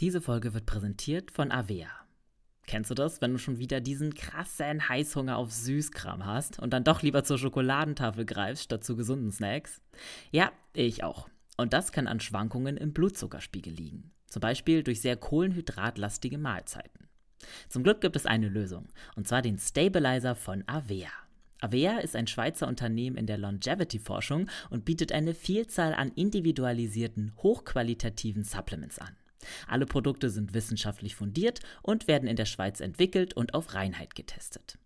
Diese Folge wird präsentiert von Avea. Kennst du das, wenn du schon wieder diesen krassen Heißhunger auf Süßkram hast und dann doch lieber zur Schokoladentafel greifst statt zu gesunden Snacks? Ja, ich auch. Und das kann an Schwankungen im Blutzuckerspiegel liegen. Zum Beispiel durch sehr kohlenhydratlastige Mahlzeiten. Zum Glück gibt es eine Lösung, und zwar den Stabilizer von Avea. Avea ist ein Schweizer Unternehmen in der Longevity-Forschung und bietet eine Vielzahl an individualisierten, hochqualitativen Supplements an. Alle Produkte sind wissenschaftlich fundiert und werden in der Schweiz entwickelt und auf Reinheit getestet.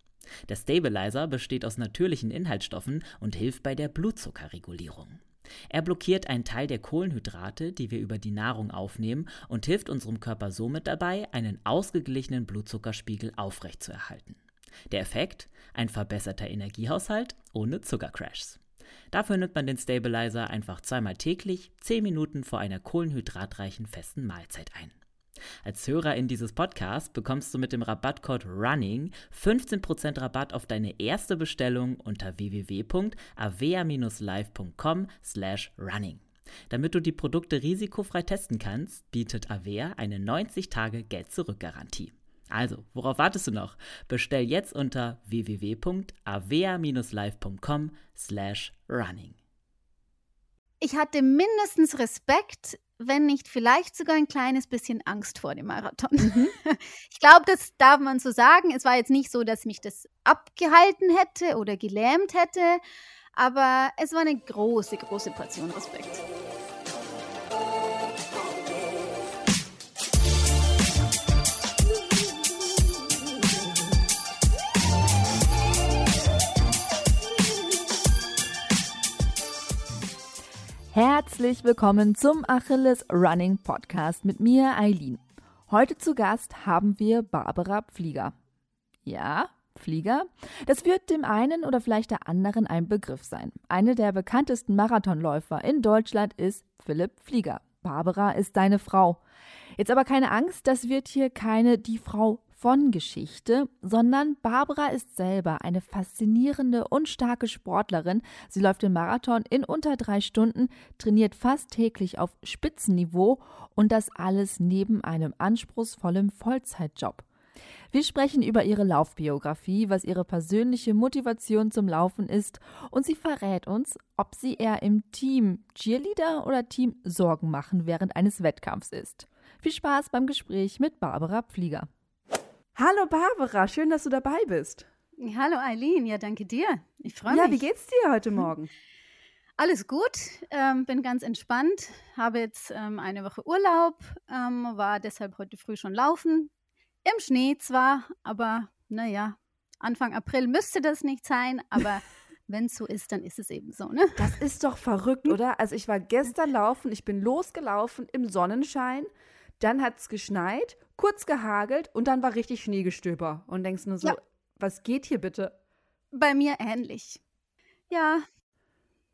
Der Stabilizer besteht aus natürlichen Inhaltsstoffen und hilft bei der Blutzuckerregulierung. Er blockiert einen Teil der Kohlenhydrate, die wir über die Nahrung aufnehmen, und hilft unserem Körper somit dabei, einen ausgeglichenen Blutzuckerspiegel aufrechtzuerhalten. Der Effekt? Ein verbesserter Energiehaushalt ohne Zuckercrashs. Dafür nimmt man den Stabilizer einfach zweimal täglich 10 Minuten vor einer kohlenhydratreichen festen Mahlzeit ein. Als Hörerin dieses Podcasts bekommst du mit dem Rabattcode RUNNING 15% Rabatt auf deine erste Bestellung unter www.avea-live.com slash running. Damit du die Produkte risikofrei testen kannst, bietet Avea eine 90-Tage-Geld-Zurück-Garantie. Also, worauf wartest du noch? Bestell jetzt unter www.avea-live.com slash running. Ich hatte mindestens Respekt, wenn nicht vielleicht sogar ein kleines bisschen Angst vor dem Marathon. Mhm. Ich glaube, das darf man so sagen. Es war jetzt nicht so, dass mich das abgehalten hätte oder gelähmt hätte, aber es war eine große, große Portion Respekt. Herzlich willkommen zum Achilles Running Podcast mit mir, Eileen. Heute zu Gast haben wir Barbara Pflieger. Ja, Flieger? Das wird dem einen oder vielleicht der anderen ein Begriff sein. Eine der bekanntesten Marathonläufer in Deutschland ist Philipp Flieger. Barbara ist deine Frau. Jetzt aber keine Angst, das wird hier keine die Frau von Geschichte, sondern Barbara ist selber eine faszinierende und starke Sportlerin. Sie läuft den Marathon in unter drei Stunden, trainiert fast täglich auf Spitzenniveau und das alles neben einem anspruchsvollen Vollzeitjob. Wir sprechen über ihre Laufbiografie, was ihre persönliche Motivation zum Laufen ist und sie verrät uns, ob sie eher im Team Cheerleader oder Team Sorgen machen während eines Wettkampfs ist. Viel Spaß beim Gespräch mit Barbara Pflieger. Hallo Barbara, schön, dass du dabei bist. Hallo Eileen, ja danke dir. Ich freue mich. Ja, wie geht's dir heute hm. Morgen? Alles gut, ähm, bin ganz entspannt, habe jetzt ähm, eine Woche Urlaub, ähm, war deshalb heute früh schon laufen. Im Schnee zwar, aber naja, Anfang April müsste das nicht sein, aber wenn es so ist, dann ist es eben so, ne? Das ist doch verrückt, oder? Also ich war gestern laufen, ich bin losgelaufen im Sonnenschein, dann hat es geschneit kurz gehagelt und dann war richtig Schneegestöber. Und denkst nur so, ja. was geht hier bitte? Bei mir ähnlich. Ja.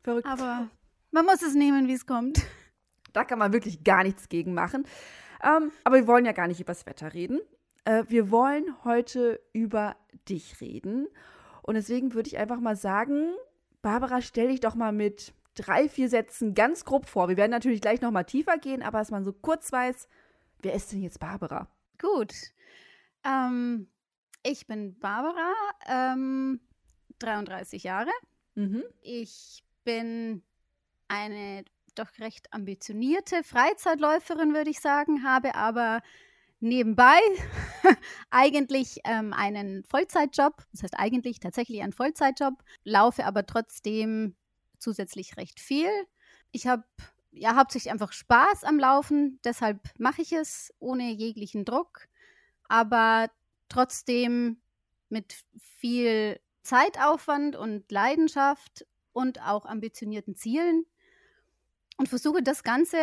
Verrückt. Aber man muss es nehmen, wie es kommt. Da kann man wirklich gar nichts gegen machen. Ähm, aber wir wollen ja gar nicht über das Wetter reden. Äh, wir wollen heute über dich reden. Und deswegen würde ich einfach mal sagen, Barbara, stell dich doch mal mit drei, vier Sätzen ganz grob vor. Wir werden natürlich gleich noch mal tiefer gehen, aber dass man so kurz weiß, Wer ist denn jetzt Barbara? Gut. Ähm, ich bin Barbara, ähm, 33 Jahre. Mhm. Ich bin eine doch recht ambitionierte Freizeitläuferin, würde ich sagen, habe aber nebenbei eigentlich ähm, einen Vollzeitjob, das heißt eigentlich tatsächlich einen Vollzeitjob, laufe aber trotzdem zusätzlich recht viel. Ich habe ja hauptsächlich einfach Spaß am Laufen, deshalb mache ich es ohne jeglichen Druck, aber trotzdem mit viel Zeitaufwand und Leidenschaft und auch ambitionierten Zielen und versuche das Ganze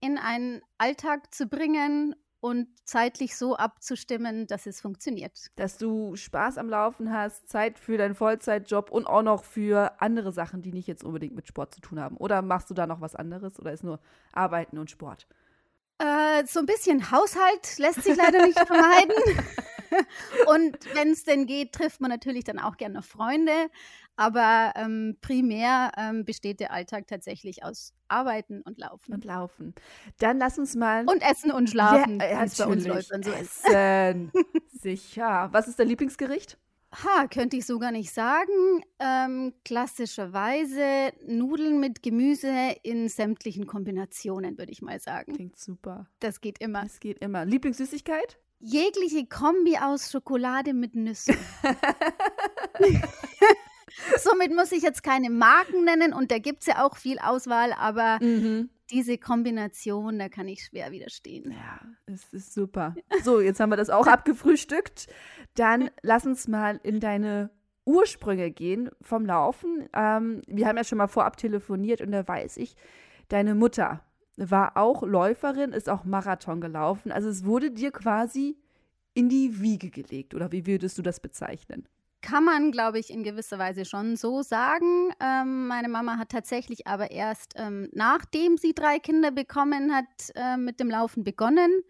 in einen Alltag zu bringen und zeitlich so abzustimmen, dass es funktioniert. Dass du Spaß am Laufen hast, Zeit für deinen Vollzeitjob und auch noch für andere Sachen, die nicht jetzt unbedingt mit Sport zu tun haben. Oder machst du da noch was anderes oder ist nur Arbeiten und Sport? Äh, so ein bisschen Haushalt lässt sich leider nicht vermeiden. und wenn es denn geht, trifft man natürlich dann auch gerne Freunde. Aber ähm, primär ähm, besteht der Alltag tatsächlich aus Arbeiten und Laufen. Und Laufen. Dann lass uns mal. Und Essen und Schlafen. Ja, äh, bei uns Läufern so Essen. Sicher. Was ist dein Lieblingsgericht? Ha, könnte ich sogar nicht sagen. Ähm, klassischerweise Nudeln mit Gemüse in sämtlichen Kombinationen, würde ich mal sagen. Klingt super. Das geht immer. Das geht immer. Lieblingssüßigkeit? Jegliche Kombi aus Schokolade mit Nüssen. Somit muss ich jetzt keine Marken nennen und da gibt es ja auch viel Auswahl, aber mhm. diese Kombination, da kann ich schwer widerstehen. Ja, es ist super. So, jetzt haben wir das auch abgefrühstückt. Dann lass uns mal in deine Ursprünge gehen vom Laufen. Ähm, wir haben ja schon mal vorab telefoniert und da weiß ich, deine Mutter war auch Läuferin, ist auch Marathon gelaufen. Also es wurde dir quasi in die Wiege gelegt, oder wie würdest du das bezeichnen? Kann man, glaube ich, in gewisser Weise schon so sagen. Ähm, meine Mama hat tatsächlich aber erst, ähm, nachdem sie drei Kinder bekommen hat, äh, mit dem Laufen begonnen.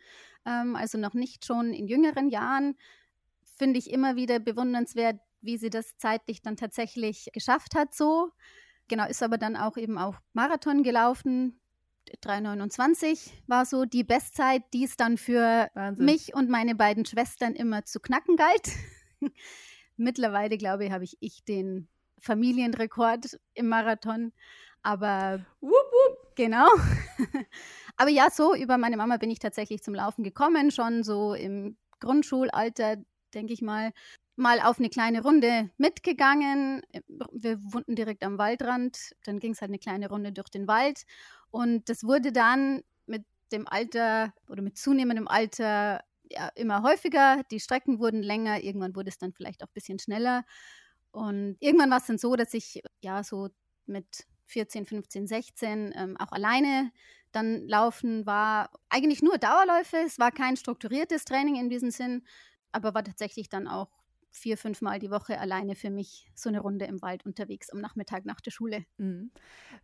Ähm, also noch nicht schon in jüngeren Jahren. Finde ich immer wieder bewundernswert, wie sie das zeitlich dann tatsächlich geschafft hat, so. Genau, ist aber dann auch eben auch Marathon gelaufen. 3,29 war so die Bestzeit, die es dann für Wahnsinn. mich und meine beiden Schwestern immer zu knacken galt. Mittlerweile, glaube ich, habe ich, ich den Familienrekord im Marathon. Aber wupp, wupp. genau. Aber ja, so über meine Mama bin ich tatsächlich zum Laufen gekommen, schon so im Grundschulalter, denke ich mal. Mal auf eine kleine Runde mitgegangen. Wir wohnten direkt am Waldrand. Dann ging es halt eine kleine Runde durch den Wald. Und das wurde dann mit dem Alter oder mit zunehmendem Alter ja, immer häufiger, die Strecken wurden länger, irgendwann wurde es dann vielleicht auch ein bisschen schneller. Und irgendwann war es dann so, dass ich ja so mit 14, 15, 16 ähm, auch alleine dann laufen war. Eigentlich nur Dauerläufe, es war kein strukturiertes Training in diesem Sinn, aber war tatsächlich dann auch vier, fünf Mal die Woche alleine für mich so eine Runde im Wald unterwegs am Nachmittag nach der Schule. Mhm.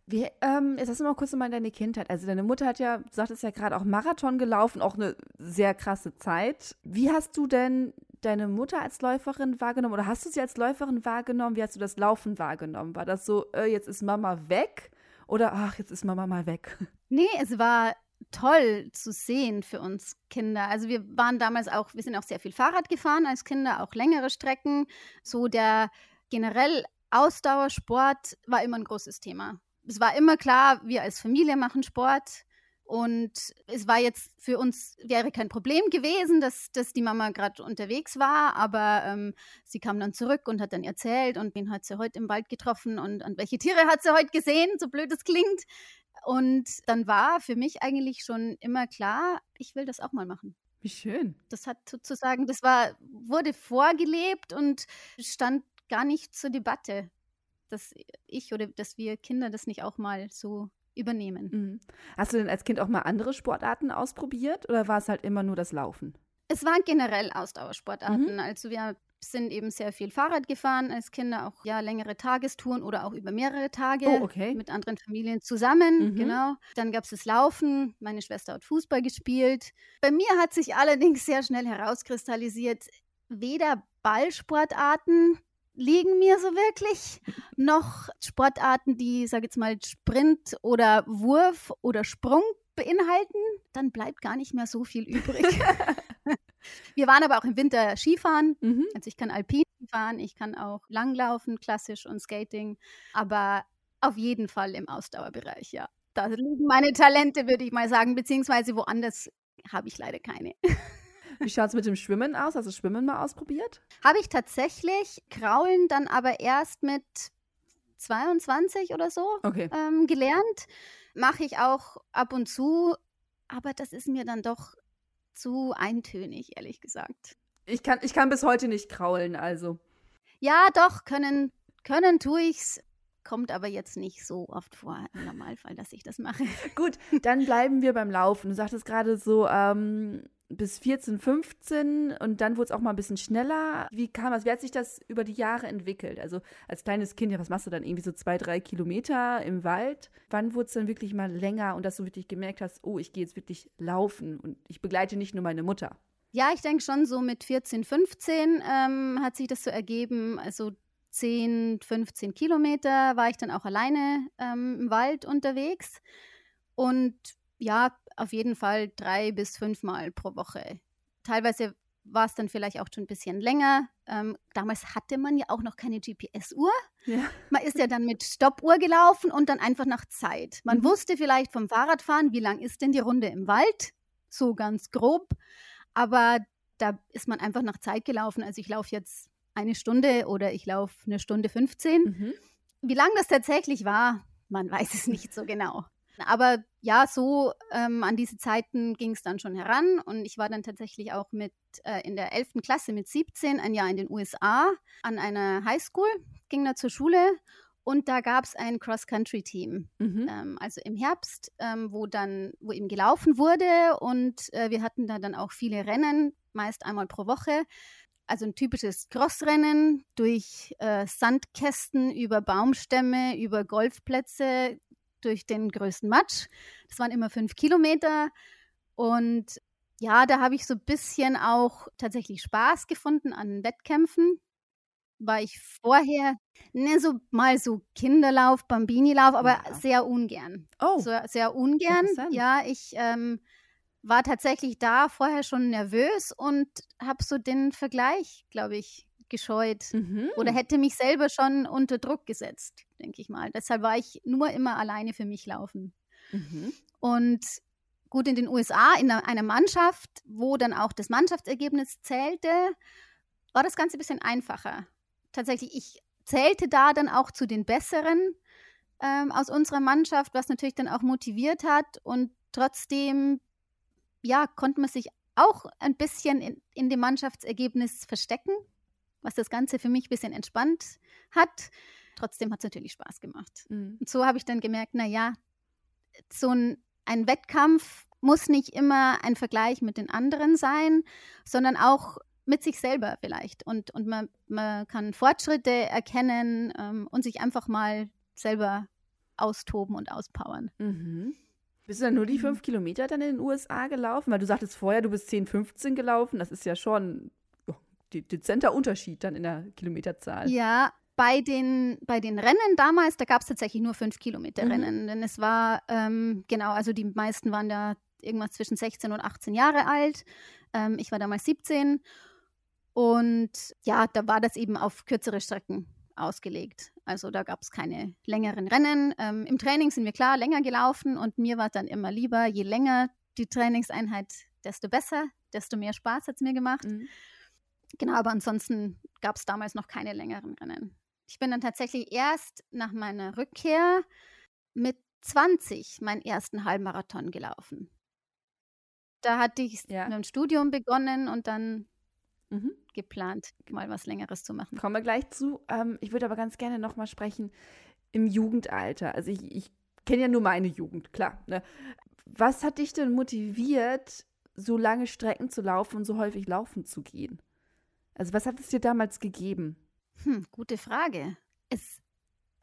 Wie, ähm, jetzt lass uns mal kurz mal deine Kindheit. Also deine Mutter hat ja, du sagtest ja gerade auch Marathon gelaufen, auch eine sehr krasse Zeit. Wie hast du denn deine Mutter als Läuferin wahrgenommen oder hast du sie als Läuferin wahrgenommen? Wie hast du das Laufen wahrgenommen? War das so, äh, jetzt ist Mama weg? Oder ach, jetzt ist Mama mal weg? Nee, es war toll zu sehen für uns Kinder. Also wir waren damals auch, wir sind auch sehr viel Fahrrad gefahren als Kinder, auch längere Strecken. So der generell Ausdauersport war immer ein großes Thema. Es war immer klar, wir als Familie machen Sport. Und es war jetzt für uns, wäre kein Problem gewesen, dass, dass die Mama gerade unterwegs war, aber ähm, sie kam dann zurück und hat dann erzählt und wen hat sie heute im Wald getroffen und, und welche Tiere hat sie heute gesehen, so blöd es klingt. Und dann war für mich eigentlich schon immer klar, ich will das auch mal machen. Wie schön. Das hat sozusagen, das war, wurde vorgelebt und stand gar nicht zur Debatte, dass ich oder dass wir Kinder das nicht auch mal so übernehmen. Mhm. Hast du denn als Kind auch mal andere Sportarten ausprobiert oder war es halt immer nur das Laufen? Es waren generell Ausdauersportarten. Mhm. Also wir sind eben sehr viel Fahrrad gefahren als Kinder, auch ja längere Tagestouren oder auch über mehrere Tage oh, okay. mit anderen Familien zusammen. Mhm. Genau. Dann gab es das Laufen. Meine Schwester hat Fußball gespielt. Bei mir hat sich allerdings sehr schnell herauskristallisiert, weder Ballsportarten liegen mir so wirklich, noch Sportarten, die, sage jetzt mal, Sprint oder Wurf oder Sprung beinhalten, dann bleibt gar nicht mehr so viel übrig. Wir waren aber auch im Winter Skifahren. Mhm. Also ich kann Alpin fahren, ich kann auch Langlaufen, klassisch und Skating. Aber auf jeden Fall im Ausdauerbereich, ja. Da liegen meine Talente, würde ich mal sagen, beziehungsweise woanders habe ich leider keine. Wie schaut es mit dem Schwimmen aus? Hast du Schwimmen mal ausprobiert? Habe ich tatsächlich. Kraulen dann aber erst mit 22 oder so okay. ähm, gelernt. Mache ich auch ab und zu, aber das ist mir dann doch zu eintönig, ehrlich gesagt. Ich kann, ich kann bis heute nicht kraulen, also. Ja, doch, können, können tue ich's. Kommt aber jetzt nicht so oft vor im Normalfall, dass ich das mache. Gut, dann bleiben wir beim Laufen. Du sagtest gerade so, ähm, bis 14, 15 und dann wurde es auch mal ein bisschen schneller. Wie kam das? Wie hat sich das über die Jahre entwickelt? Also als kleines Kind, ja, was machst du dann? Irgendwie so zwei, drei Kilometer im Wald. Wann wurde es dann wirklich mal länger und dass du wirklich gemerkt hast, oh, ich gehe jetzt wirklich laufen und ich begleite nicht nur meine Mutter? Ja, ich denke schon so mit 14, 15 ähm, hat sich das so ergeben. Also 10, 15 Kilometer war ich dann auch alleine ähm, im Wald unterwegs. Und ja, auf jeden Fall drei bis fünfmal pro Woche. Teilweise war es dann vielleicht auch schon ein bisschen länger. Ähm, damals hatte man ja auch noch keine GPS-Uhr. Ja. Man ist ja dann mit Stoppuhr gelaufen und dann einfach nach Zeit. Man mhm. wusste vielleicht vom Fahrradfahren, wie lang ist denn die Runde im Wald, so ganz grob. Aber da ist man einfach nach Zeit gelaufen. Also ich laufe jetzt eine Stunde oder ich laufe eine Stunde 15. Mhm. Wie lang das tatsächlich war, man weiß es nicht so genau. Aber ja, so ähm, an diese Zeiten ging es dann schon heran und ich war dann tatsächlich auch mit äh, in der 11. Klasse mit 17 ein Jahr in den USA an einer Highschool, ging da zur Schule und da gab es ein Cross-Country-Team, mhm. ähm, also im Herbst, ähm, wo dann, wo eben gelaufen wurde und äh, wir hatten da dann auch viele Rennen, meist einmal pro Woche. Also ein typisches Crossrennen durch äh, Sandkästen, über Baumstämme, über Golfplätze, durch den größten Matsch. Das waren immer fünf Kilometer. Und ja, da habe ich so ein bisschen auch tatsächlich Spaß gefunden an Wettkämpfen. War ich vorher, ne, so mal so Kinderlauf, Bambini-Lauf, aber ja. sehr ungern. Oh. So, sehr ungern. Ja, ich ähm, war tatsächlich da vorher schon nervös und habe so den Vergleich, glaube ich, gescheut mhm. oder hätte mich selber schon unter Druck gesetzt, denke ich mal. Deshalb war ich nur immer alleine für mich laufen. Mhm. Und gut, in den USA, in einer Mannschaft, wo dann auch das Mannschaftsergebnis zählte, war das Ganze ein bisschen einfacher. Tatsächlich, ich zählte da dann auch zu den Besseren ähm, aus unserer Mannschaft, was natürlich dann auch motiviert hat. Und trotzdem, ja, konnte man sich auch ein bisschen in, in dem Mannschaftsergebnis verstecken was das Ganze für mich ein bisschen entspannt hat. Trotzdem hat es natürlich Spaß gemacht. Mhm. Und so habe ich dann gemerkt, naja, so ein, ein Wettkampf muss nicht immer ein Vergleich mit den anderen sein, sondern auch mit sich selber vielleicht. Und, und man, man kann Fortschritte erkennen ähm, und sich einfach mal selber austoben und auspowern. Mhm. Bist du dann nur die mhm. fünf Kilometer dann in den USA gelaufen? Weil du sagtest vorher, du bist 10, 15 gelaufen. Das ist ja schon dezenter Unterschied dann in der Kilometerzahl. Ja, bei den, bei den Rennen damals, da gab es tatsächlich nur fünf Kilometer mhm. Rennen. Mhm. Denn es war, ähm, genau, also die meisten waren da irgendwas zwischen 16 und 18 Jahre alt. Ähm, ich war damals 17. Und ja, da war das eben auf kürzere Strecken ausgelegt. Also da gab es keine längeren Rennen. Ähm, Im Training sind wir klar länger gelaufen und mir war dann immer lieber, je länger die Trainingseinheit, desto besser, desto mehr Spaß hat es mir gemacht. Mhm. Genau, aber ansonsten gab es damals noch keine längeren Rennen. Ich bin dann tatsächlich erst nach meiner Rückkehr mit 20 meinen ersten Halbmarathon gelaufen. Da hatte ich ja. mit dem Studium begonnen und dann mhm. geplant, mal was Längeres zu machen. Kommen wir gleich zu. Ähm, ich würde aber ganz gerne nochmal sprechen im Jugendalter. Also ich, ich kenne ja nur meine Jugend, klar. Ne? Was hat dich denn motiviert, so lange Strecken zu laufen und so häufig laufen zu gehen? Also was hat es dir damals gegeben? Hm, gute Frage. Es,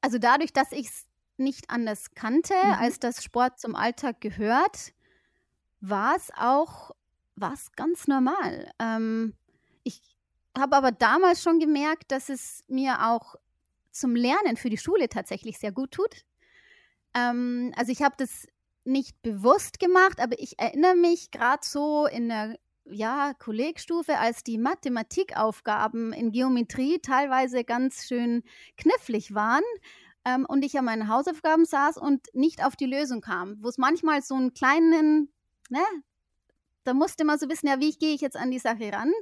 also dadurch, dass ich es nicht anders kannte, mhm. als dass Sport zum Alltag gehört, war es auch was ganz normal. Ähm, ich habe aber damals schon gemerkt, dass es mir auch zum Lernen für die Schule tatsächlich sehr gut tut. Ähm, also ich habe das nicht bewusst gemacht, aber ich erinnere mich gerade so in der ja, Kollegstufe, als die Mathematikaufgaben in Geometrie teilweise ganz schön knifflig waren ähm, und ich an meinen Hausaufgaben saß und nicht auf die Lösung kam, wo es manchmal so einen kleinen, ne, da musste man so wissen, ja, wie gehe ich jetzt an die Sache ran?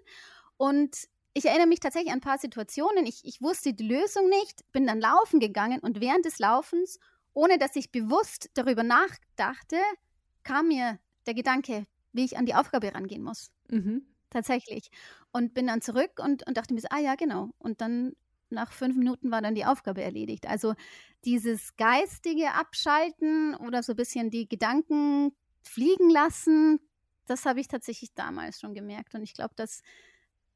Und ich erinnere mich tatsächlich an ein paar Situationen. Ich, ich wusste die Lösung nicht, bin dann laufen gegangen und während des Laufens, ohne dass ich bewusst darüber nachdachte, kam mir der Gedanke, wie ich an die Aufgabe rangehen muss. Mhm. Tatsächlich. Und bin dann zurück und, und dachte mir so, ah ja, genau. Und dann nach fünf Minuten war dann die Aufgabe erledigt. Also dieses geistige Abschalten oder so ein bisschen die Gedanken fliegen lassen, das habe ich tatsächlich damals schon gemerkt. Und ich glaube, dass,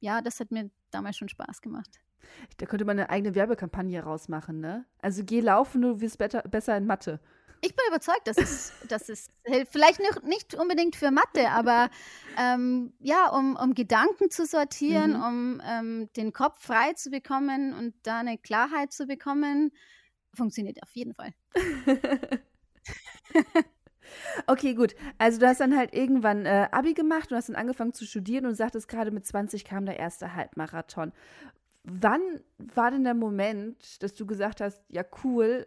ja, das hat mir damals schon Spaß gemacht. Da könnte man eine eigene Werbekampagne rausmachen, ne? Also geh laufen, du wirst besser in Mathe. Ich bin überzeugt, dass es, dass es hilft. Vielleicht nicht, unbedingt für Mathe, aber ähm, ja, um, um Gedanken zu sortieren, mhm. um ähm, den Kopf frei zu bekommen und da eine Klarheit zu bekommen, funktioniert auf jeden Fall. okay, gut. Also du hast dann halt irgendwann äh, Abi gemacht und hast dann angefangen zu studieren und sagtest gerade mit 20 kam der erste Halbmarathon. Wann war denn der Moment, dass du gesagt hast, ja cool,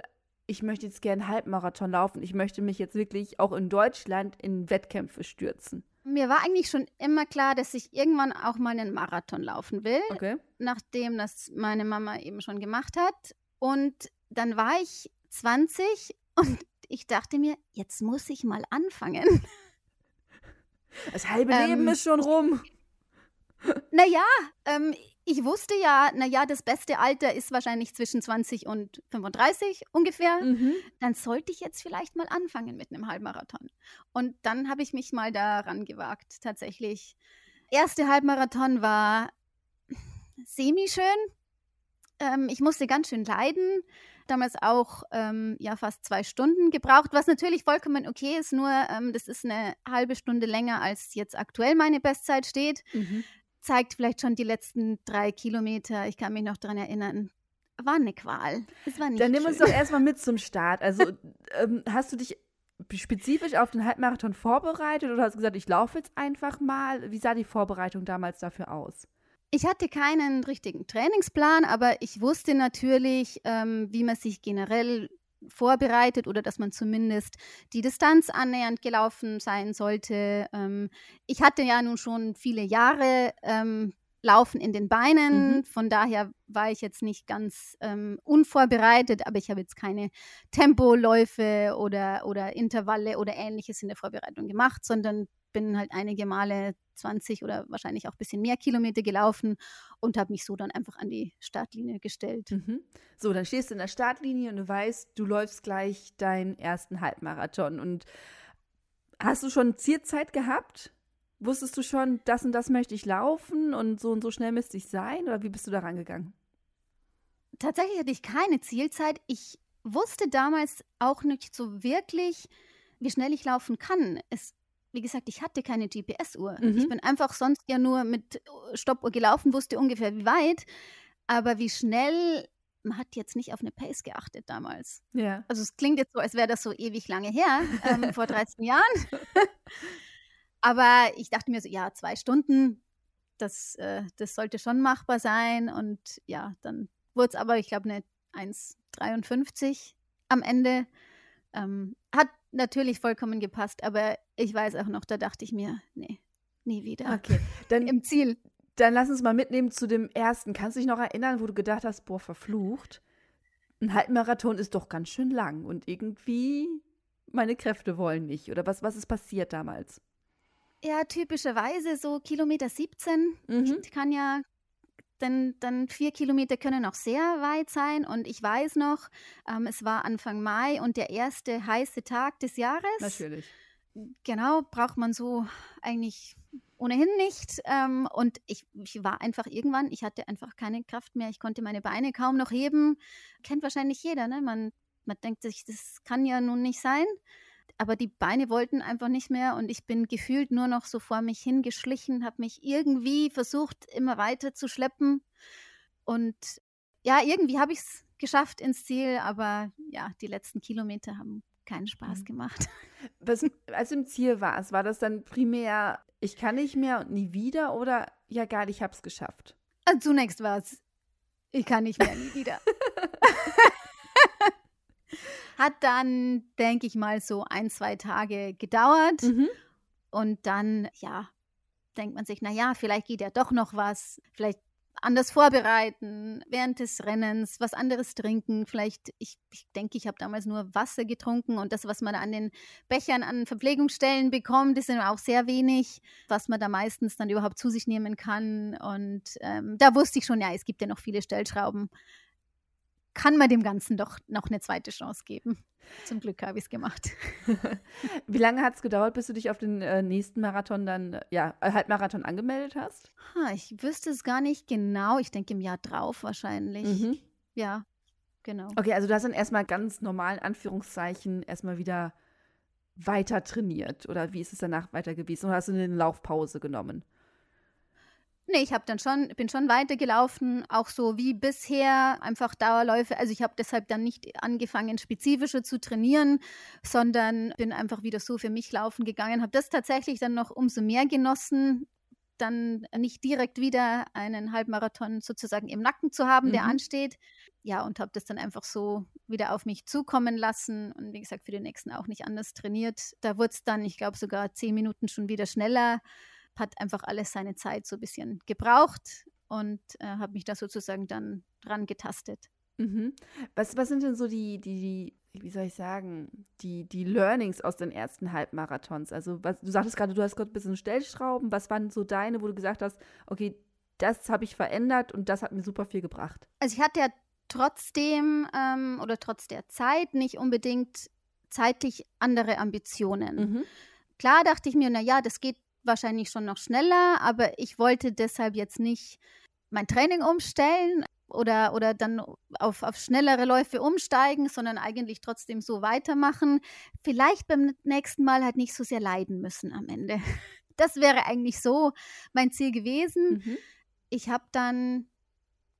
ich möchte jetzt gerne Halbmarathon laufen. Ich möchte mich jetzt wirklich auch in Deutschland in Wettkämpfe stürzen. Mir war eigentlich schon immer klar, dass ich irgendwann auch mal einen Marathon laufen will, okay. nachdem das meine Mama eben schon gemacht hat. Und dann war ich 20 und ich dachte mir, jetzt muss ich mal anfangen. Das halbe Leben ähm, ist schon rum. Naja, ähm, ich wusste ja, naja, das beste Alter ist wahrscheinlich zwischen 20 und 35 ungefähr. Mhm. Dann sollte ich jetzt vielleicht mal anfangen mit einem Halbmarathon. Und dann habe ich mich mal daran gewagt, tatsächlich. Erste Halbmarathon war semi-schön. Ähm, ich musste ganz schön leiden. Damals auch ähm, ja fast zwei Stunden gebraucht, was natürlich vollkommen okay ist. Nur ähm, das ist eine halbe Stunde länger, als jetzt aktuell meine Bestzeit steht. Mhm zeigt vielleicht schon die letzten drei Kilometer. Ich kann mich noch daran erinnern. War eine Qual. Es war nicht Dann nimm uns doch erstmal mit zum Start. Also ähm, hast du dich spezifisch auf den Halbmarathon vorbereitet oder hast du gesagt, ich laufe jetzt einfach mal? Wie sah die Vorbereitung damals dafür aus? Ich hatte keinen richtigen Trainingsplan, aber ich wusste natürlich, ähm, wie man sich generell vorbereitet oder dass man zumindest die Distanz annähernd gelaufen sein sollte. Ähm, ich hatte ja nun schon viele Jahre ähm, Laufen in den Beinen, mhm. von daher war ich jetzt nicht ganz ähm, unvorbereitet, aber ich habe jetzt keine Tempoläufe oder, oder Intervalle oder ähnliches in der Vorbereitung gemacht, sondern bin halt einige Male 20 oder wahrscheinlich auch ein bisschen mehr Kilometer gelaufen und habe mich so dann einfach an die Startlinie gestellt. Mhm. So, dann stehst du in der Startlinie und du weißt, du läufst gleich deinen ersten Halbmarathon. Und hast du schon Zielzeit gehabt? Wusstest du schon, das und das möchte ich laufen und so und so schnell müsste ich sein? Oder wie bist du da rangegangen? Tatsächlich hatte ich keine Zielzeit. Ich wusste damals auch nicht so wirklich, wie schnell ich laufen kann. Es wie gesagt, ich hatte keine GPS-Uhr. Mhm. Ich bin einfach sonst ja nur mit Stoppuhr gelaufen, wusste ungefähr wie weit. Aber wie schnell, man hat jetzt nicht auf eine Pace geachtet damals. Ja. Also es klingt jetzt so, als wäre das so ewig lange her, ähm, vor 13 Jahren. aber ich dachte mir so, ja, zwei Stunden, das, äh, das sollte schon machbar sein. Und ja, dann wurde es aber, ich glaube, eine 1,53 am Ende. Ähm, hat natürlich vollkommen gepasst, aber ich weiß auch noch, da dachte ich mir, nee, nie wieder. Okay, dann im Ziel. Dann lass uns mal mitnehmen zu dem ersten. Kannst du dich noch erinnern, wo du gedacht hast, boah, verflucht? Ein Halbmarathon ist doch ganz schön lang und irgendwie meine Kräfte wollen nicht. Oder was, was ist passiert damals? Ja, typischerweise so Kilometer 17. Mhm. Ich kann ja denn dann vier Kilometer können auch sehr weit sein. Und ich weiß noch, ähm, es war Anfang Mai und der erste heiße Tag des Jahres. Natürlich. Genau, braucht man so eigentlich ohnehin nicht. Ähm, und ich, ich, war einfach irgendwann, ich hatte einfach keine Kraft mehr. Ich konnte meine Beine kaum noch heben. Kennt wahrscheinlich jeder, ne? Man, man denkt sich, das kann ja nun nicht sein aber die Beine wollten einfach nicht mehr und ich bin gefühlt nur noch so vor mich hingeschlichen, habe mich irgendwie versucht, immer weiter zu schleppen. Und ja, irgendwie habe ich es geschafft ins Ziel, aber ja, die letzten Kilometer haben keinen Spaß mhm. gemacht. Was, als im Ziel warst, war das dann primär, ich kann nicht mehr und nie wieder oder ja, geil, ich habe es geschafft? Also zunächst war es, ich kann nicht mehr, nie wieder. Hat dann, denke ich mal, so ein, zwei Tage gedauert. Mhm. Und dann, ja, denkt man sich, naja, vielleicht geht ja doch noch was. Vielleicht anders vorbereiten während des Rennens, was anderes trinken. Vielleicht, ich, ich denke, ich habe damals nur Wasser getrunken und das, was man an den Bechern an Verpflegungsstellen bekommt, ist auch sehr wenig, was man da meistens dann überhaupt zu sich nehmen kann. Und ähm, da wusste ich schon, ja, es gibt ja noch viele Stellschrauben kann man dem Ganzen doch noch eine zweite Chance geben. Zum Glück habe ich es gemacht. Wie lange hat es gedauert, bis du dich auf den äh, nächsten Marathon dann, ja, äh, Halbmarathon angemeldet hast? Ha, ich wüsste es gar nicht genau. Ich denke im Jahr drauf wahrscheinlich. Mhm. Ja. genau. Okay, also du hast dann erstmal ganz normal, in Anführungszeichen, erstmal wieder weiter trainiert. Oder wie ist es danach weiter gewesen? Oder hast du eine Laufpause genommen? Nee, ich habe dann schon, bin schon weitergelaufen, auch so wie bisher, einfach Dauerläufe. Also ich habe deshalb dann nicht angefangen, spezifischer zu trainieren, sondern bin einfach wieder so für mich laufen gegangen, habe das tatsächlich dann noch umso mehr genossen, dann nicht direkt wieder einen Halbmarathon sozusagen im Nacken zu haben, mhm. der ansteht. Ja, und habe das dann einfach so wieder auf mich zukommen lassen und wie gesagt, für den nächsten auch nicht anders trainiert. Da wurde es dann, ich glaube, sogar zehn Minuten schon wieder schneller hat einfach alles seine Zeit so ein bisschen gebraucht und äh, habe mich da sozusagen dann dran getastet. Mhm. Was, was sind denn so die, die, die, wie soll ich sagen, die, die Learnings aus den ersten Halbmarathons? Also, was, du sagtest gerade, du hast gerade ein bisschen Stellschrauben. Was waren so deine, wo du gesagt hast, okay, das habe ich verändert und das hat mir super viel gebracht? Also, ich hatte ja trotzdem ähm, oder trotz der Zeit nicht unbedingt zeitlich andere Ambitionen. Mhm. Klar dachte ich mir, naja, das geht wahrscheinlich schon noch schneller, aber ich wollte deshalb jetzt nicht mein Training umstellen oder, oder dann auf, auf schnellere Läufe umsteigen, sondern eigentlich trotzdem so weitermachen. Vielleicht beim nächsten Mal halt nicht so sehr leiden müssen am Ende. Das wäre eigentlich so mein Ziel gewesen. Mhm. Ich habe dann,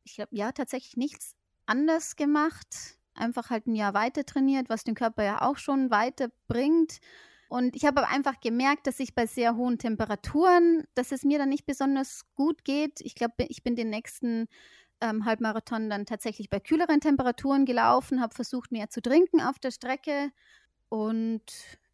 ich glaube, ja, tatsächlich nichts anders gemacht. Einfach halt ein Jahr weiter trainiert, was den Körper ja auch schon weiterbringt. Und ich habe einfach gemerkt, dass ich bei sehr hohen Temperaturen, dass es mir dann nicht besonders gut geht. Ich glaube, ich bin den nächsten ähm, Halbmarathon dann tatsächlich bei kühleren Temperaturen gelaufen, habe versucht, mehr zu trinken auf der Strecke und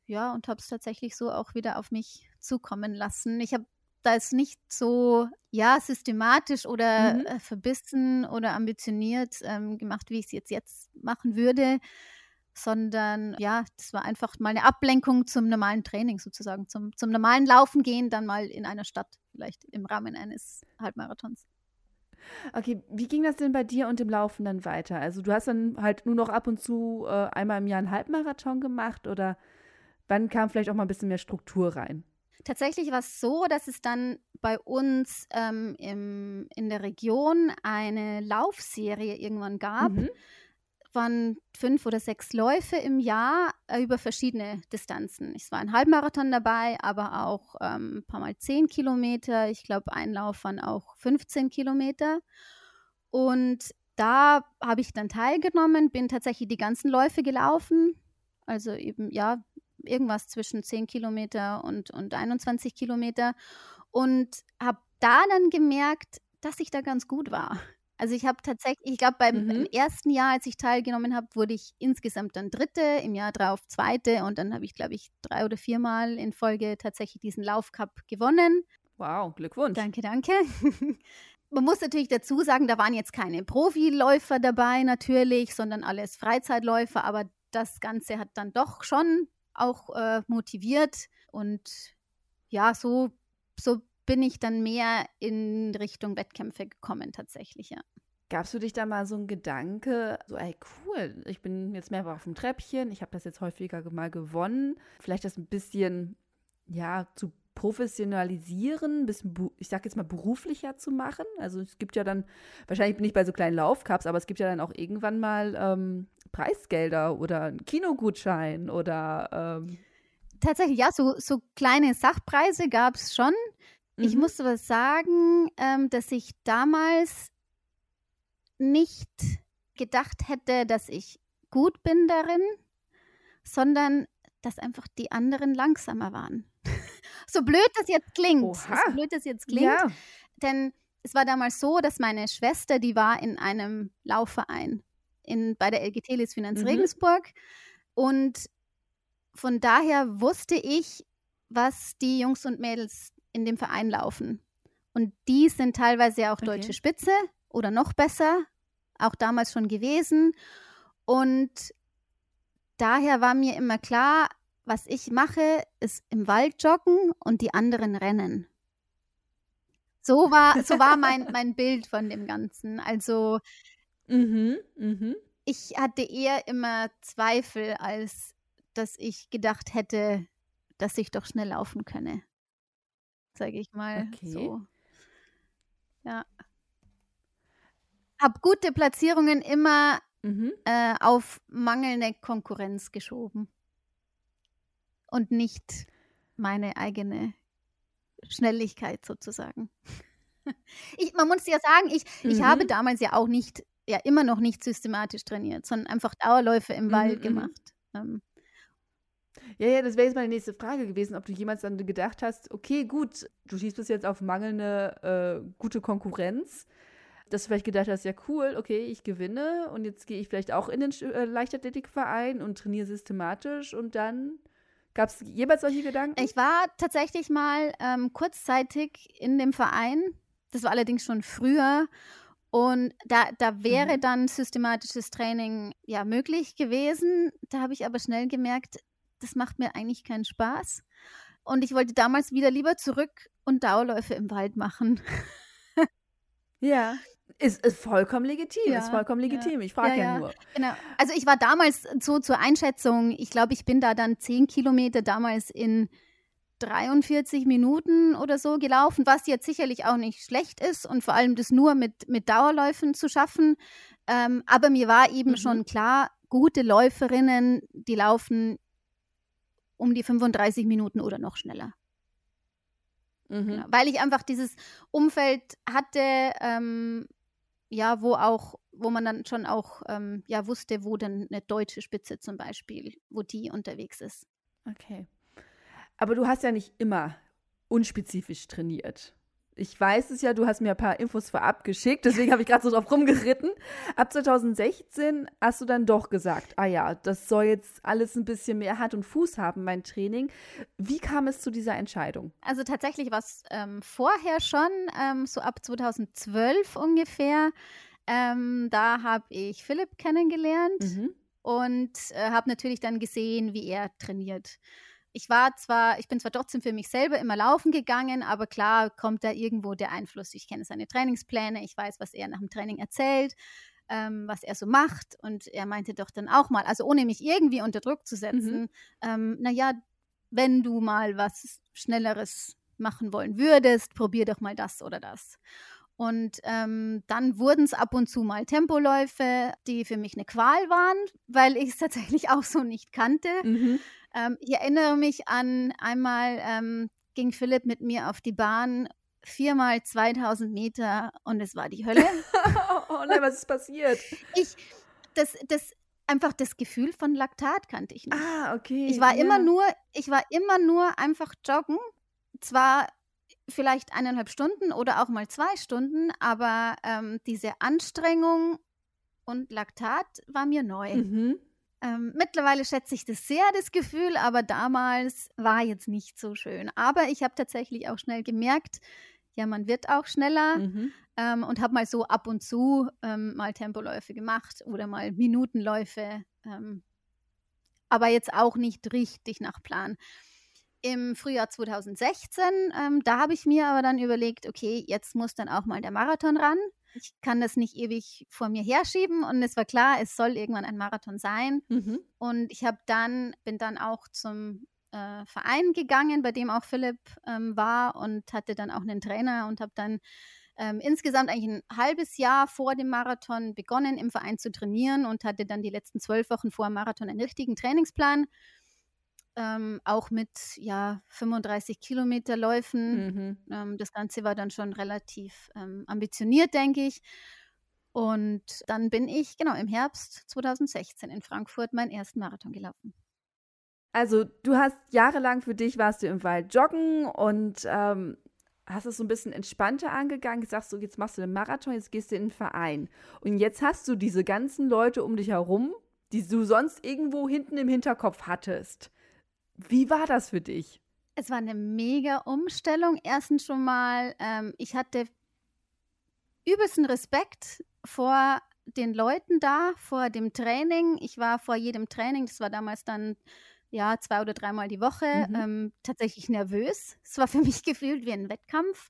ja, und habe es tatsächlich so auch wieder auf mich zukommen lassen. Ich habe das nicht so ja systematisch oder mhm. äh, verbissen oder ambitioniert ähm, gemacht, wie ich es jetzt jetzt machen würde, sondern ja, das war einfach mal eine Ablenkung zum normalen Training sozusagen, zum, zum normalen Laufen gehen, dann mal in einer Stadt, vielleicht im Rahmen eines Halbmarathons. Okay, wie ging das denn bei dir und dem Laufen dann weiter? Also du hast dann halt nur noch ab und zu äh, einmal im Jahr einen Halbmarathon gemacht oder wann kam vielleicht auch mal ein bisschen mehr Struktur rein? Tatsächlich war es so, dass es dann bei uns ähm, im, in der Region eine Laufserie irgendwann gab. Mhm waren fünf oder sechs Läufe im Jahr äh, über verschiedene Distanzen. Es war ein Halbmarathon dabei, aber auch ähm, ein paar Mal zehn Kilometer. Ich glaube, ein Lauf waren auch 15 Kilometer. Und da habe ich dann teilgenommen, bin tatsächlich die ganzen Läufe gelaufen. Also eben, ja, irgendwas zwischen 10 Kilometer und, und 21 Kilometer. Und habe da dann gemerkt, dass ich da ganz gut war. Also ich habe tatsächlich, ich glaube, beim mhm. ersten Jahr, als ich teilgenommen habe, wurde ich insgesamt dann Dritte, im Jahr drauf Zweite und dann habe ich, glaube ich, drei oder viermal in Folge tatsächlich diesen Laufcup gewonnen. Wow, Glückwunsch. Danke, danke. Man muss natürlich dazu sagen, da waren jetzt keine Profiläufer dabei natürlich, sondern alles Freizeitläufer, aber das Ganze hat dann doch schon auch äh, motiviert und ja, so, so bin ich dann mehr in Richtung Wettkämpfe gekommen tatsächlich, ja. Gabst du dich da mal so ein Gedanke, so, ey, cool, ich bin jetzt mehr auf dem Treppchen, ich habe das jetzt häufiger mal gewonnen, vielleicht das ein bisschen, ja, zu professionalisieren, ein bisschen, ich sag jetzt mal, beruflicher zu machen. Also es gibt ja dann, wahrscheinlich bin ich bei so kleinen Laufcups, aber es gibt ja dann auch irgendwann mal ähm, Preisgelder oder einen Kinogutschein oder ähm Tatsächlich, ja, so, so kleine Sachpreise gab es schon. Mhm. Ich muss aber sagen, ähm, dass ich damals nicht gedacht hätte, dass ich gut bin darin, sondern dass einfach die anderen langsamer waren. so blöd das jetzt klingt, Oha. so blöd das jetzt klingt, ja. denn es war damals so, dass meine Schwester, die war in einem Laufverein in, bei der LGT Lis Finanz mhm. Regensburg und von daher wusste ich, was die Jungs und Mädels in dem Verein laufen. Und die sind teilweise auch okay. deutsche Spitze oder noch besser, auch damals schon gewesen. Und daher war mir immer klar, was ich mache, ist im Wald joggen und die anderen rennen. So war, so war mein, mein Bild von dem Ganzen. Also mhm, mh. ich hatte eher immer Zweifel, als dass ich gedacht hätte, dass ich doch schnell laufen könne sage ich mal. Okay. So. Ja. Hab gute Platzierungen immer mhm. äh, auf mangelnde Konkurrenz geschoben. Und nicht meine eigene Schnelligkeit sozusagen. Ich, man muss ja sagen, ich, mhm. ich habe damals ja auch nicht, ja immer noch nicht systematisch trainiert, sondern einfach Dauerläufe im mhm, Wald mhm. gemacht. Ähm. Ja, ja, das wäre jetzt meine nächste Frage gewesen, ob du jemals dann gedacht hast, okay, gut, du schießt bis jetzt auf mangelnde äh, gute Konkurrenz, dass du vielleicht gedacht hast, ja cool, okay, ich gewinne und jetzt gehe ich vielleicht auch in den äh, Leichtathletikverein und trainiere systematisch und dann Gab es jemals solche Gedanken? Ich war tatsächlich mal ähm, kurzzeitig in dem Verein. Das war allerdings schon früher. Und da, da wäre mhm. dann systematisches Training ja möglich gewesen. Da habe ich aber schnell gemerkt, das macht mir eigentlich keinen Spaß. Und ich wollte damals wieder lieber zurück und Dauerläufe im Wald machen. ja. Ist, ist vollkommen legitim, ja, ist vollkommen legitim. Ja. Ich frage ja, ja, nur. Genau. Also ich war damals so zur Einschätzung, ich glaube, ich bin da dann zehn Kilometer damals in 43 Minuten oder so gelaufen, was jetzt sicherlich auch nicht schlecht ist und vor allem das nur mit, mit Dauerläufen zu schaffen. Ähm, aber mir war eben mhm. schon klar, gute Läuferinnen, die laufen um die 35 Minuten oder noch schneller. Mhm. Genau. Weil ich einfach dieses Umfeld hatte, ähm, ja, wo auch, wo man dann schon auch ähm, ja wusste, wo dann eine deutsche Spitze zum Beispiel, wo die unterwegs ist. Okay. Aber du hast ja nicht immer unspezifisch trainiert. Ich weiß es ja, du hast mir ein paar Infos vorab geschickt, deswegen habe ich gerade so drauf rumgeritten. Ab 2016 hast du dann doch gesagt, ah ja, das soll jetzt alles ein bisschen mehr Hand und Fuß haben, mein Training. Wie kam es zu dieser Entscheidung? Also tatsächlich war es ähm, vorher schon, ähm, so ab 2012 ungefähr. Ähm, da habe ich Philipp kennengelernt mhm. und äh, habe natürlich dann gesehen, wie er trainiert ich war zwar, ich bin zwar trotzdem für mich selber immer laufen gegangen, aber klar kommt da irgendwo der Einfluss. Ich kenne seine Trainingspläne, ich weiß, was er nach dem Training erzählt, ähm, was er so macht. Und er meinte doch dann auch mal, also ohne mich irgendwie unter Druck zu setzen, mhm. ähm, naja, wenn du mal was Schnelleres machen wollen würdest, probier doch mal das oder das. Und ähm, dann wurden es ab und zu mal Tempoläufe, die für mich eine Qual waren, weil ich es tatsächlich auch so nicht kannte. Mhm. Ähm, ich erinnere mich an einmal ähm, ging Philipp mit mir auf die Bahn viermal 2000 Meter und es war die Hölle. oh nein, was ist passiert? Ich, das, das, einfach das Gefühl von Laktat kannte ich nicht. Ah, okay. Ich war ja. immer nur, ich war immer nur einfach joggen. Zwar vielleicht eineinhalb Stunden oder auch mal zwei Stunden, aber ähm, diese Anstrengung und Laktat war mir neu. Mhm. Ähm, mittlerweile schätze ich das sehr, das Gefühl, aber damals war jetzt nicht so schön. Aber ich habe tatsächlich auch schnell gemerkt, ja, man wird auch schneller mhm. ähm, und habe mal so ab und zu ähm, mal Tempoläufe gemacht oder mal Minutenläufe, ähm, aber jetzt auch nicht richtig nach Plan. Im Frühjahr 2016, ähm, da habe ich mir aber dann überlegt, okay, jetzt muss dann auch mal der Marathon ran ich kann das nicht ewig vor mir herschieben und es war klar, es soll irgendwann ein Marathon sein. Mhm. Und ich habe dann, bin dann auch zum äh, Verein gegangen, bei dem auch Philipp ähm, war und hatte dann auch einen Trainer und habe dann ähm, insgesamt eigentlich ein halbes Jahr vor dem Marathon begonnen, im Verein zu trainieren und hatte dann die letzten zwölf Wochen vor dem Marathon einen richtigen Trainingsplan ähm, auch mit ja, 35 Kilometer Läufen. Mhm. Ähm, das Ganze war dann schon relativ ähm, ambitioniert, denke ich. Und dann bin ich genau im Herbst 2016 in Frankfurt meinen ersten Marathon gelaufen. Also du hast jahrelang für dich warst du im Wald joggen und ähm, hast es so ein bisschen entspannter angegangen, sagst du, jetzt machst du den Marathon, jetzt gehst du in den Verein. Und jetzt hast du diese ganzen Leute um dich herum, die du sonst irgendwo hinten im Hinterkopf hattest. Wie war das für dich? Es war eine mega Umstellung. Erstens schon mal, ähm, ich hatte übelsten Respekt vor den Leuten da, vor dem Training. Ich war vor jedem Training, das war damals dann ja zwei oder dreimal die Woche, mhm. ähm, tatsächlich nervös. Es war für mich gefühlt wie ein Wettkampf.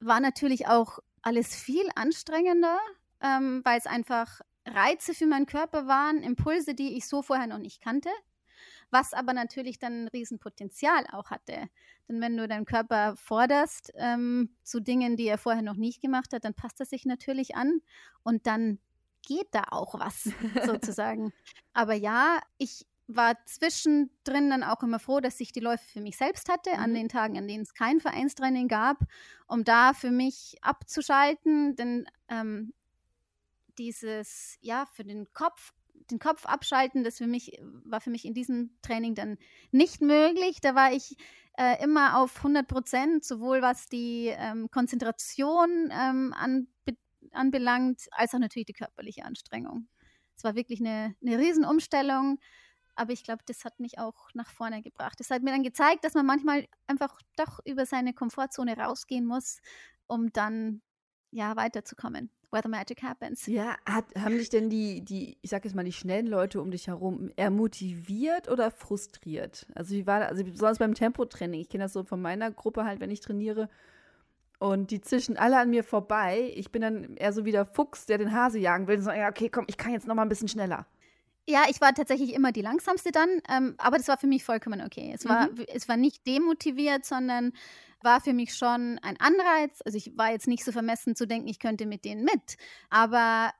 War natürlich auch alles viel anstrengender, ähm, weil es einfach Reize für meinen Körper waren, Impulse, die ich so vorher noch nicht kannte was aber natürlich dann ein Riesenpotenzial auch hatte. Denn wenn du deinen Körper forderst ähm, zu Dingen, die er vorher noch nicht gemacht hat, dann passt er sich natürlich an und dann geht da auch was sozusagen. Aber ja, ich war zwischendrin dann auch immer froh, dass ich die Läufe für mich selbst hatte, mhm. an den Tagen, an denen es kein Vereinstraining gab, um da für mich abzuschalten, denn ähm, dieses, ja, für den Kopf, den Kopf abschalten, das für mich, war für mich in diesem Training dann nicht möglich. Da war ich äh, immer auf 100 Prozent, sowohl was die ähm, Konzentration ähm, anbe anbelangt, als auch natürlich die körperliche Anstrengung. Es war wirklich eine, eine Riesenumstellung. Aber ich glaube, das hat mich auch nach vorne gebracht. Das hat mir dann gezeigt, dass man manchmal einfach doch über seine Komfortzone rausgehen muss, um dann ja weiterzukommen. Where the magic happens. Ja, hat, haben dich denn die, die, ich sag jetzt mal, die schnellen Leute um dich herum eher motiviert oder frustriert? Also wie war das, also besonders beim Tempotraining, ich kenne das so von meiner Gruppe halt, wenn ich trainiere und die zischen alle an mir vorbei. Ich bin dann eher so wie der Fuchs, der den Hase jagen will und so, ja, okay, komm, ich kann jetzt noch mal ein bisschen schneller. Ja, ich war tatsächlich immer die langsamste dann, ähm, aber das war für mich vollkommen okay. Es war, mhm. es war nicht demotiviert, sondern war für mich schon ein Anreiz. Also ich war jetzt nicht so vermessen zu denken, ich könnte mit denen mit. Aber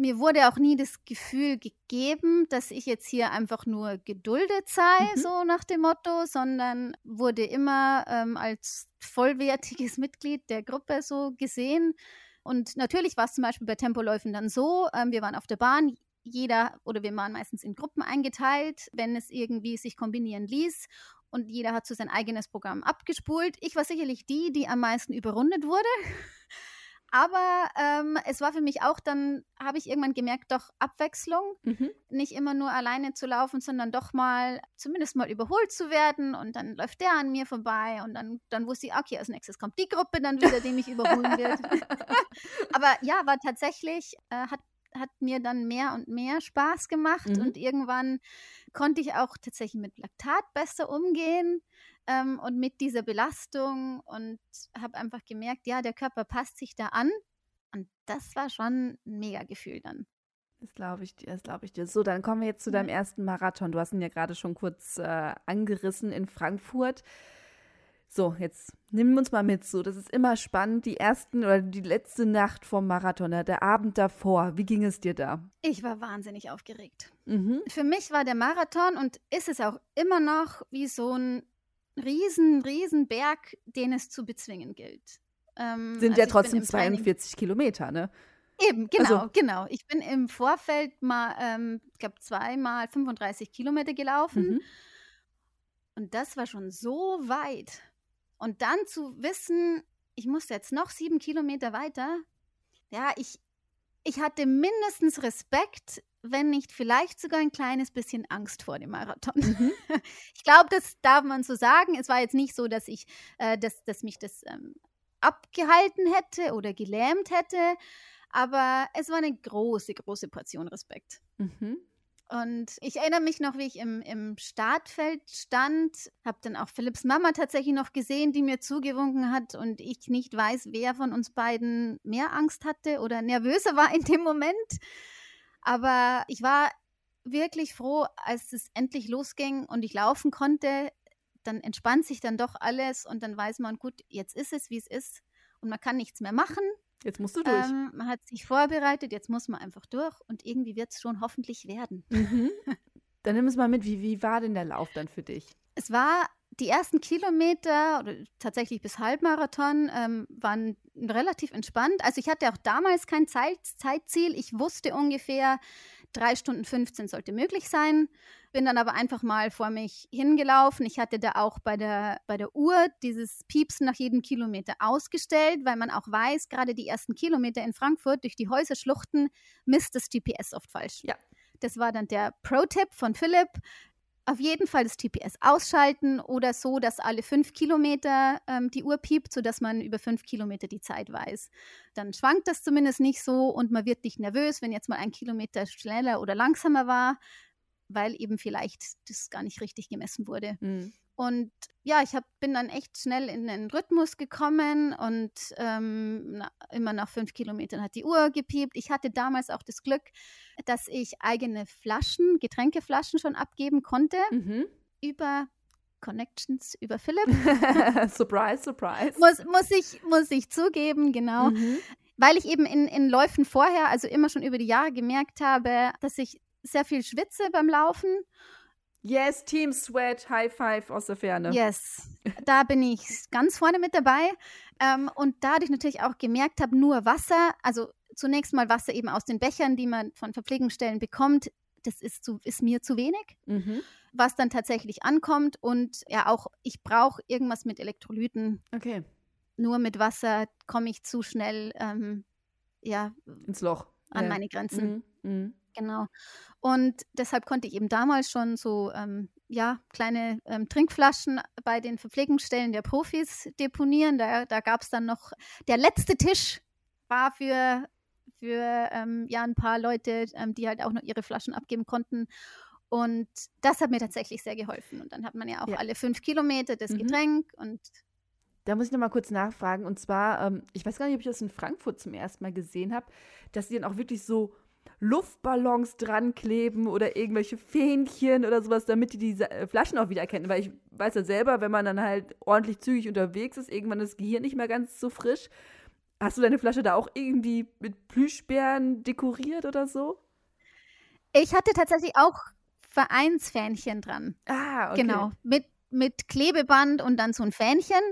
mir wurde auch nie das Gefühl gegeben, dass ich jetzt hier einfach nur geduldet sei, mhm. so nach dem Motto, sondern wurde immer ähm, als vollwertiges Mitglied der Gruppe so gesehen. Und natürlich war es zum Beispiel bei Tempoläufen dann so, ähm, wir waren auf der Bahn, jeder oder wir waren meistens in Gruppen eingeteilt, wenn es irgendwie sich kombinieren ließ und jeder hat so sein eigenes Programm abgespult. Ich war sicherlich die, die am meisten überrundet wurde. Aber ähm, es war für mich auch dann, habe ich irgendwann gemerkt, doch Abwechslung. Mhm. Nicht immer nur alleine zu laufen, sondern doch mal, zumindest mal überholt zu werden. Und dann läuft der an mir vorbei. Und dann, dann wusste ich, okay, als nächstes kommt die Gruppe dann wieder, die mich überholen wird. Aber ja, war tatsächlich, äh, hat hat mir dann mehr und mehr Spaß gemacht mhm. und irgendwann konnte ich auch tatsächlich mit Laktat besser umgehen ähm, und mit dieser Belastung und habe einfach gemerkt, ja, der Körper passt sich da an und das war schon ein mega Gefühl dann. Das glaube ich dir, das glaube ich dir. So, dann kommen wir jetzt zu deinem ersten Marathon. Du hast ihn ja gerade schon kurz äh, angerissen in Frankfurt. So, jetzt nimm uns mal mit. So, das ist immer spannend. Die ersten oder die letzte Nacht vom Marathon, der Abend davor. Wie ging es dir da? Ich war wahnsinnig aufgeregt. Mhm. Für mich war der Marathon und ist es auch immer noch wie so ein riesen, riesen Berg, den es zu bezwingen gilt. Ähm, Sind also ja trotzdem 42 Kilometer, ne? Eben, genau, also, genau. Ich bin im Vorfeld mal, ähm, ich glaube, zweimal 35 Kilometer gelaufen. Mhm. Und das war schon so weit. Und dann zu wissen, ich muss jetzt noch sieben Kilometer weiter, ja, ich, ich hatte mindestens Respekt, wenn nicht vielleicht sogar ein kleines bisschen Angst vor dem Marathon. Mhm. Ich glaube, das darf man so sagen. Es war jetzt nicht so, dass ich, äh, dass, dass mich das ähm, abgehalten hätte oder gelähmt hätte, aber es war eine große, große Portion Respekt. Mhm. Und ich erinnere mich noch, wie ich im, im Startfeld stand, habe dann auch Philipps Mama tatsächlich noch gesehen, die mir zugewunken hat und ich nicht weiß, wer von uns beiden mehr Angst hatte oder nervöser war in dem Moment. Aber ich war wirklich froh, als es endlich losging und ich laufen konnte. Dann entspannt sich dann doch alles und dann weiß man, gut, jetzt ist es, wie es ist und man kann nichts mehr machen. Jetzt musst du durch. Ähm, man hat sich vorbereitet, jetzt muss man einfach durch und irgendwie wird es schon hoffentlich werden. Mhm. Dann nimm es mal mit, wie, wie war denn der Lauf dann für dich? Es war die ersten Kilometer oder tatsächlich bis Halbmarathon ähm, waren relativ entspannt. Also ich hatte auch damals kein Zeit, Zeitziel. Ich wusste ungefähr, drei Stunden 15 sollte möglich sein. Bin dann aber einfach mal vor mich hingelaufen. Ich hatte da auch bei der, bei der Uhr dieses Piepsen nach jedem Kilometer ausgestellt, weil man auch weiß, gerade die ersten Kilometer in Frankfurt durch die Häuserschluchten misst das GPS oft falsch. Ja. Das war dann der Pro-Tipp von Philipp auf jeden Fall das TPS ausschalten oder so, dass alle fünf Kilometer ähm, die Uhr piept, sodass man über fünf Kilometer die Zeit weiß. Dann schwankt das zumindest nicht so und man wird nicht nervös, wenn jetzt mal ein Kilometer schneller oder langsamer war, weil eben vielleicht das gar nicht richtig gemessen wurde. Mhm. Und ja, ich hab, bin dann echt schnell in den Rhythmus gekommen und ähm, na, immer nach fünf Kilometern hat die Uhr gepiept. Ich hatte damals auch das Glück, dass ich eigene Flaschen, Getränkeflaschen schon abgeben konnte mhm. über Connections, über Philipp. surprise, surprise. Muss, muss, ich, muss ich zugeben, genau. Mhm weil ich eben in, in Läufen vorher, also immer schon über die Jahre gemerkt habe, dass ich sehr viel schwitze beim Laufen. Yes, Team Sweat, High Five aus der Ferne. Yes, da bin ich ganz vorne mit dabei. Ähm, und dadurch natürlich auch gemerkt habe, nur Wasser, also zunächst mal Wasser eben aus den Bechern, die man von Verpflegungsstellen bekommt, das ist, zu, ist mir zu wenig. Mhm. Was dann tatsächlich ankommt und ja auch, ich brauche irgendwas mit Elektrolyten. Okay. Nur mit Wasser komme ich zu schnell ähm, ja, ins Loch. An ja. meine Grenzen. Mhm. Mhm. Genau. Und deshalb konnte ich eben damals schon so ähm, ja, kleine ähm, Trinkflaschen bei den Verpflegungsstellen der Profis deponieren. Da, da gab es dann noch, der letzte Tisch war für, für ähm, ja, ein paar Leute, ähm, die halt auch noch ihre Flaschen abgeben konnten. Und das hat mir tatsächlich sehr geholfen. Und dann hat man ja auch ja. alle fünf Kilometer das mhm. Getränk und da muss ich noch mal kurz nachfragen. Und zwar, ähm, ich weiß gar nicht, ob ich das in Frankfurt zum ersten Mal gesehen habe, dass sie dann auch wirklich so Luftballons dran kleben oder irgendwelche Fähnchen oder sowas, damit die diese äh, Flaschen auch wieder erkennen. Weil ich weiß ja selber, wenn man dann halt ordentlich zügig unterwegs ist, irgendwann ist das Gehirn nicht mehr ganz so frisch. Hast du deine Flasche da auch irgendwie mit Plüschbären dekoriert oder so? Ich hatte tatsächlich auch Vereinsfähnchen dran. Ah, okay. Genau, mit, mit Klebeband und dann so ein Fähnchen.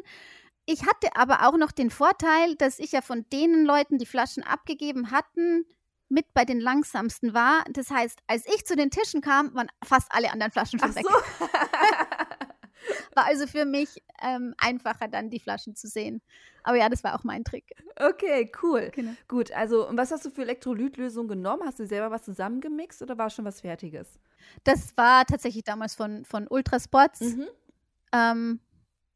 Ich hatte aber auch noch den Vorteil, dass ich ja von den Leuten, die Flaschen abgegeben hatten, mit bei den langsamsten war. Das heißt, als ich zu den Tischen kam, waren fast alle anderen Flaschen schon Ach weg. So. war also für mich ähm, einfacher, dann die Flaschen zu sehen. Aber ja, das war auch mein Trick. Okay, cool. Genau. Gut, also und was hast du für Elektrolytlösung genommen? Hast du selber was zusammengemixt oder war schon was Fertiges? Das war tatsächlich damals von, von Ultrasports. Mhm. Ähm,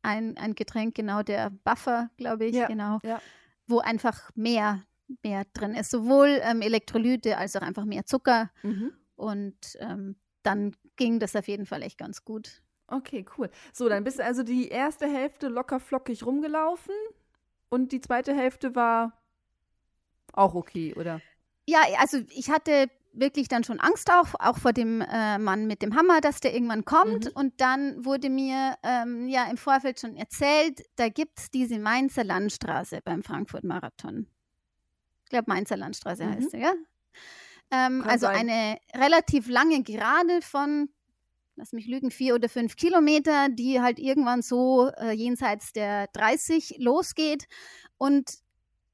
ein, ein Getränk, genau, der Buffer, glaube ich, ja, genau. Ja. Wo einfach mehr mehr drin ist. Sowohl ähm, Elektrolyte als auch einfach mehr Zucker. Mhm. Und ähm, dann ging das auf jeden Fall echt ganz gut. Okay, cool. So, dann bist du also die erste Hälfte locker flockig rumgelaufen und die zweite Hälfte war auch okay, oder? Ja, also ich hatte wirklich dann schon Angst auch, auch vor dem äh, Mann mit dem Hammer, dass der irgendwann kommt. Mhm. Und dann wurde mir ähm, ja im Vorfeld schon erzählt, da gibt es diese Mainzer Landstraße beim Frankfurt-Marathon glaube, Mainzer Landstraße mhm. heißt sie, ja? Ähm, also sein. eine relativ lange Gerade von, lass mich lügen, vier oder fünf Kilometer, die halt irgendwann so äh, jenseits der 30 losgeht und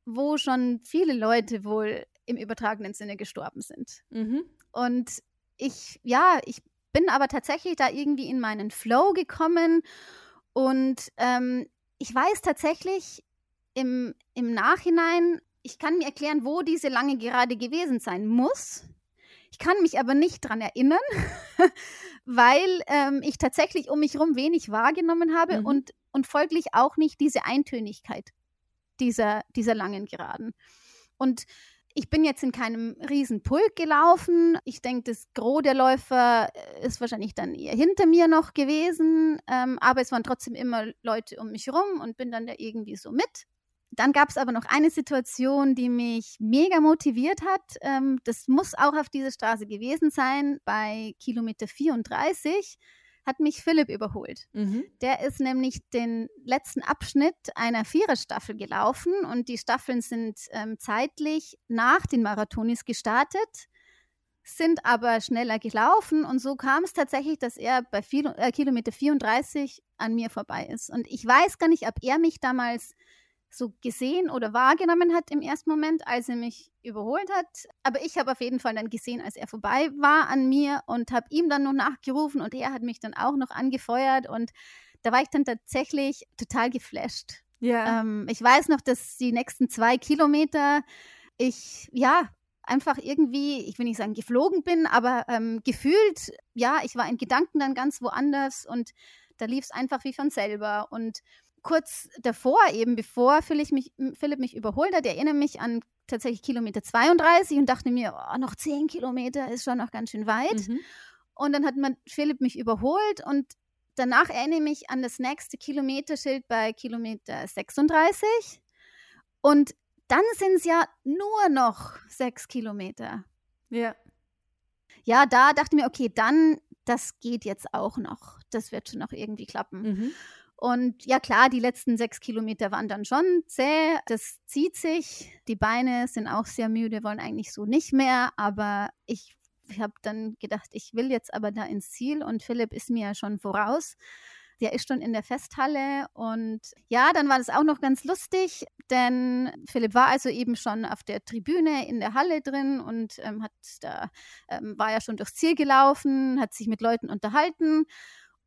wo schon viele Leute wohl im übertragenen Sinne gestorben sind. Mhm. Und ich, ja, ich bin aber tatsächlich da irgendwie in meinen Flow gekommen und ähm, ich weiß tatsächlich im, im Nachhinein, ich kann mir erklären, wo diese lange Gerade gewesen sein muss. Ich kann mich aber nicht daran erinnern, weil ähm, ich tatsächlich um mich herum wenig wahrgenommen habe mhm. und, und folglich auch nicht diese Eintönigkeit dieser, dieser langen Geraden. Und ich bin jetzt in keinem riesen Pulk gelaufen. Ich denke, das Gros der Läufer äh, ist wahrscheinlich dann eher hinter mir noch gewesen. Ähm, aber es waren trotzdem immer Leute um mich herum und bin dann da irgendwie so mit. Dann gab es aber noch eine Situation, die mich mega motiviert hat. Ähm, das muss auch auf dieser Straße gewesen sein. Bei Kilometer 34 hat mich Philipp überholt. Mhm. Der ist nämlich den letzten Abschnitt einer Viererstaffel gelaufen und die Staffeln sind ähm, zeitlich nach den Marathonis gestartet, sind aber schneller gelaufen und so kam es tatsächlich, dass er bei viel, äh, Kilometer 34 an mir vorbei ist. Und ich weiß gar nicht, ob er mich damals so gesehen oder wahrgenommen hat im ersten Moment, als er mich überholt hat. Aber ich habe auf jeden Fall dann gesehen, als er vorbei war an mir und habe ihm dann noch nachgerufen und er hat mich dann auch noch angefeuert und da war ich dann tatsächlich total geflasht. Ja. Ähm, ich weiß noch, dass die nächsten zwei Kilometer ich, ja, einfach irgendwie, ich will nicht sagen geflogen bin, aber ähm, gefühlt, ja, ich war in Gedanken dann ganz woanders und da lief es einfach wie von selber und kurz davor, eben bevor Philipp mich, Philipp mich überholt hat, erinnere mich an tatsächlich Kilometer 32 und dachte mir, oh, noch 10 Kilometer ist schon noch ganz schön weit. Mhm. Und dann hat man Philipp mich überholt und danach erinnere ich mich an das nächste Kilometerschild bei Kilometer 36. Und dann sind es ja nur noch sechs Kilometer. Ja. Ja, da dachte ich mir, okay, dann, das geht jetzt auch noch. Das wird schon noch irgendwie klappen. Mhm. Und ja klar, die letzten sechs Kilometer waren dann schon zäh. Das zieht sich. Die Beine sind auch sehr müde, wollen eigentlich so nicht mehr. Aber ich, habe dann gedacht, ich will jetzt aber da ins Ziel. Und Philipp ist mir ja schon voraus. Der ist schon in der Festhalle und ja, dann war das auch noch ganz lustig, denn Philipp war also eben schon auf der Tribüne in der Halle drin und ähm, hat da ähm, war ja schon durchs Ziel gelaufen, hat sich mit Leuten unterhalten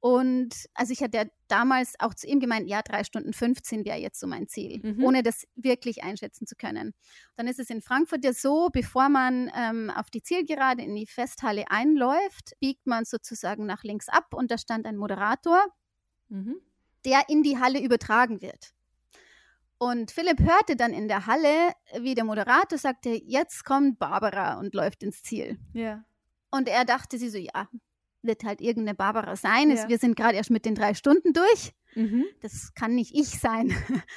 und also ich hatte ja damals auch zu ihm gemeint, ja, drei Stunden 15 wäre jetzt so mein Ziel, mhm. ohne das wirklich einschätzen zu können. Dann ist es in Frankfurt ja so, bevor man ähm, auf die Zielgerade in die Festhalle einläuft, biegt man sozusagen nach links ab und da stand ein Moderator, mhm. der in die Halle übertragen wird. Und Philipp hörte dann in der Halle, wie der Moderator sagte, jetzt kommt Barbara und läuft ins Ziel. Ja. Und er dachte sie so, ja, wird halt irgendeine Barbara sein. Ja. Wir sind gerade erst mit den drei Stunden durch. Mhm. Das kann nicht ich sein.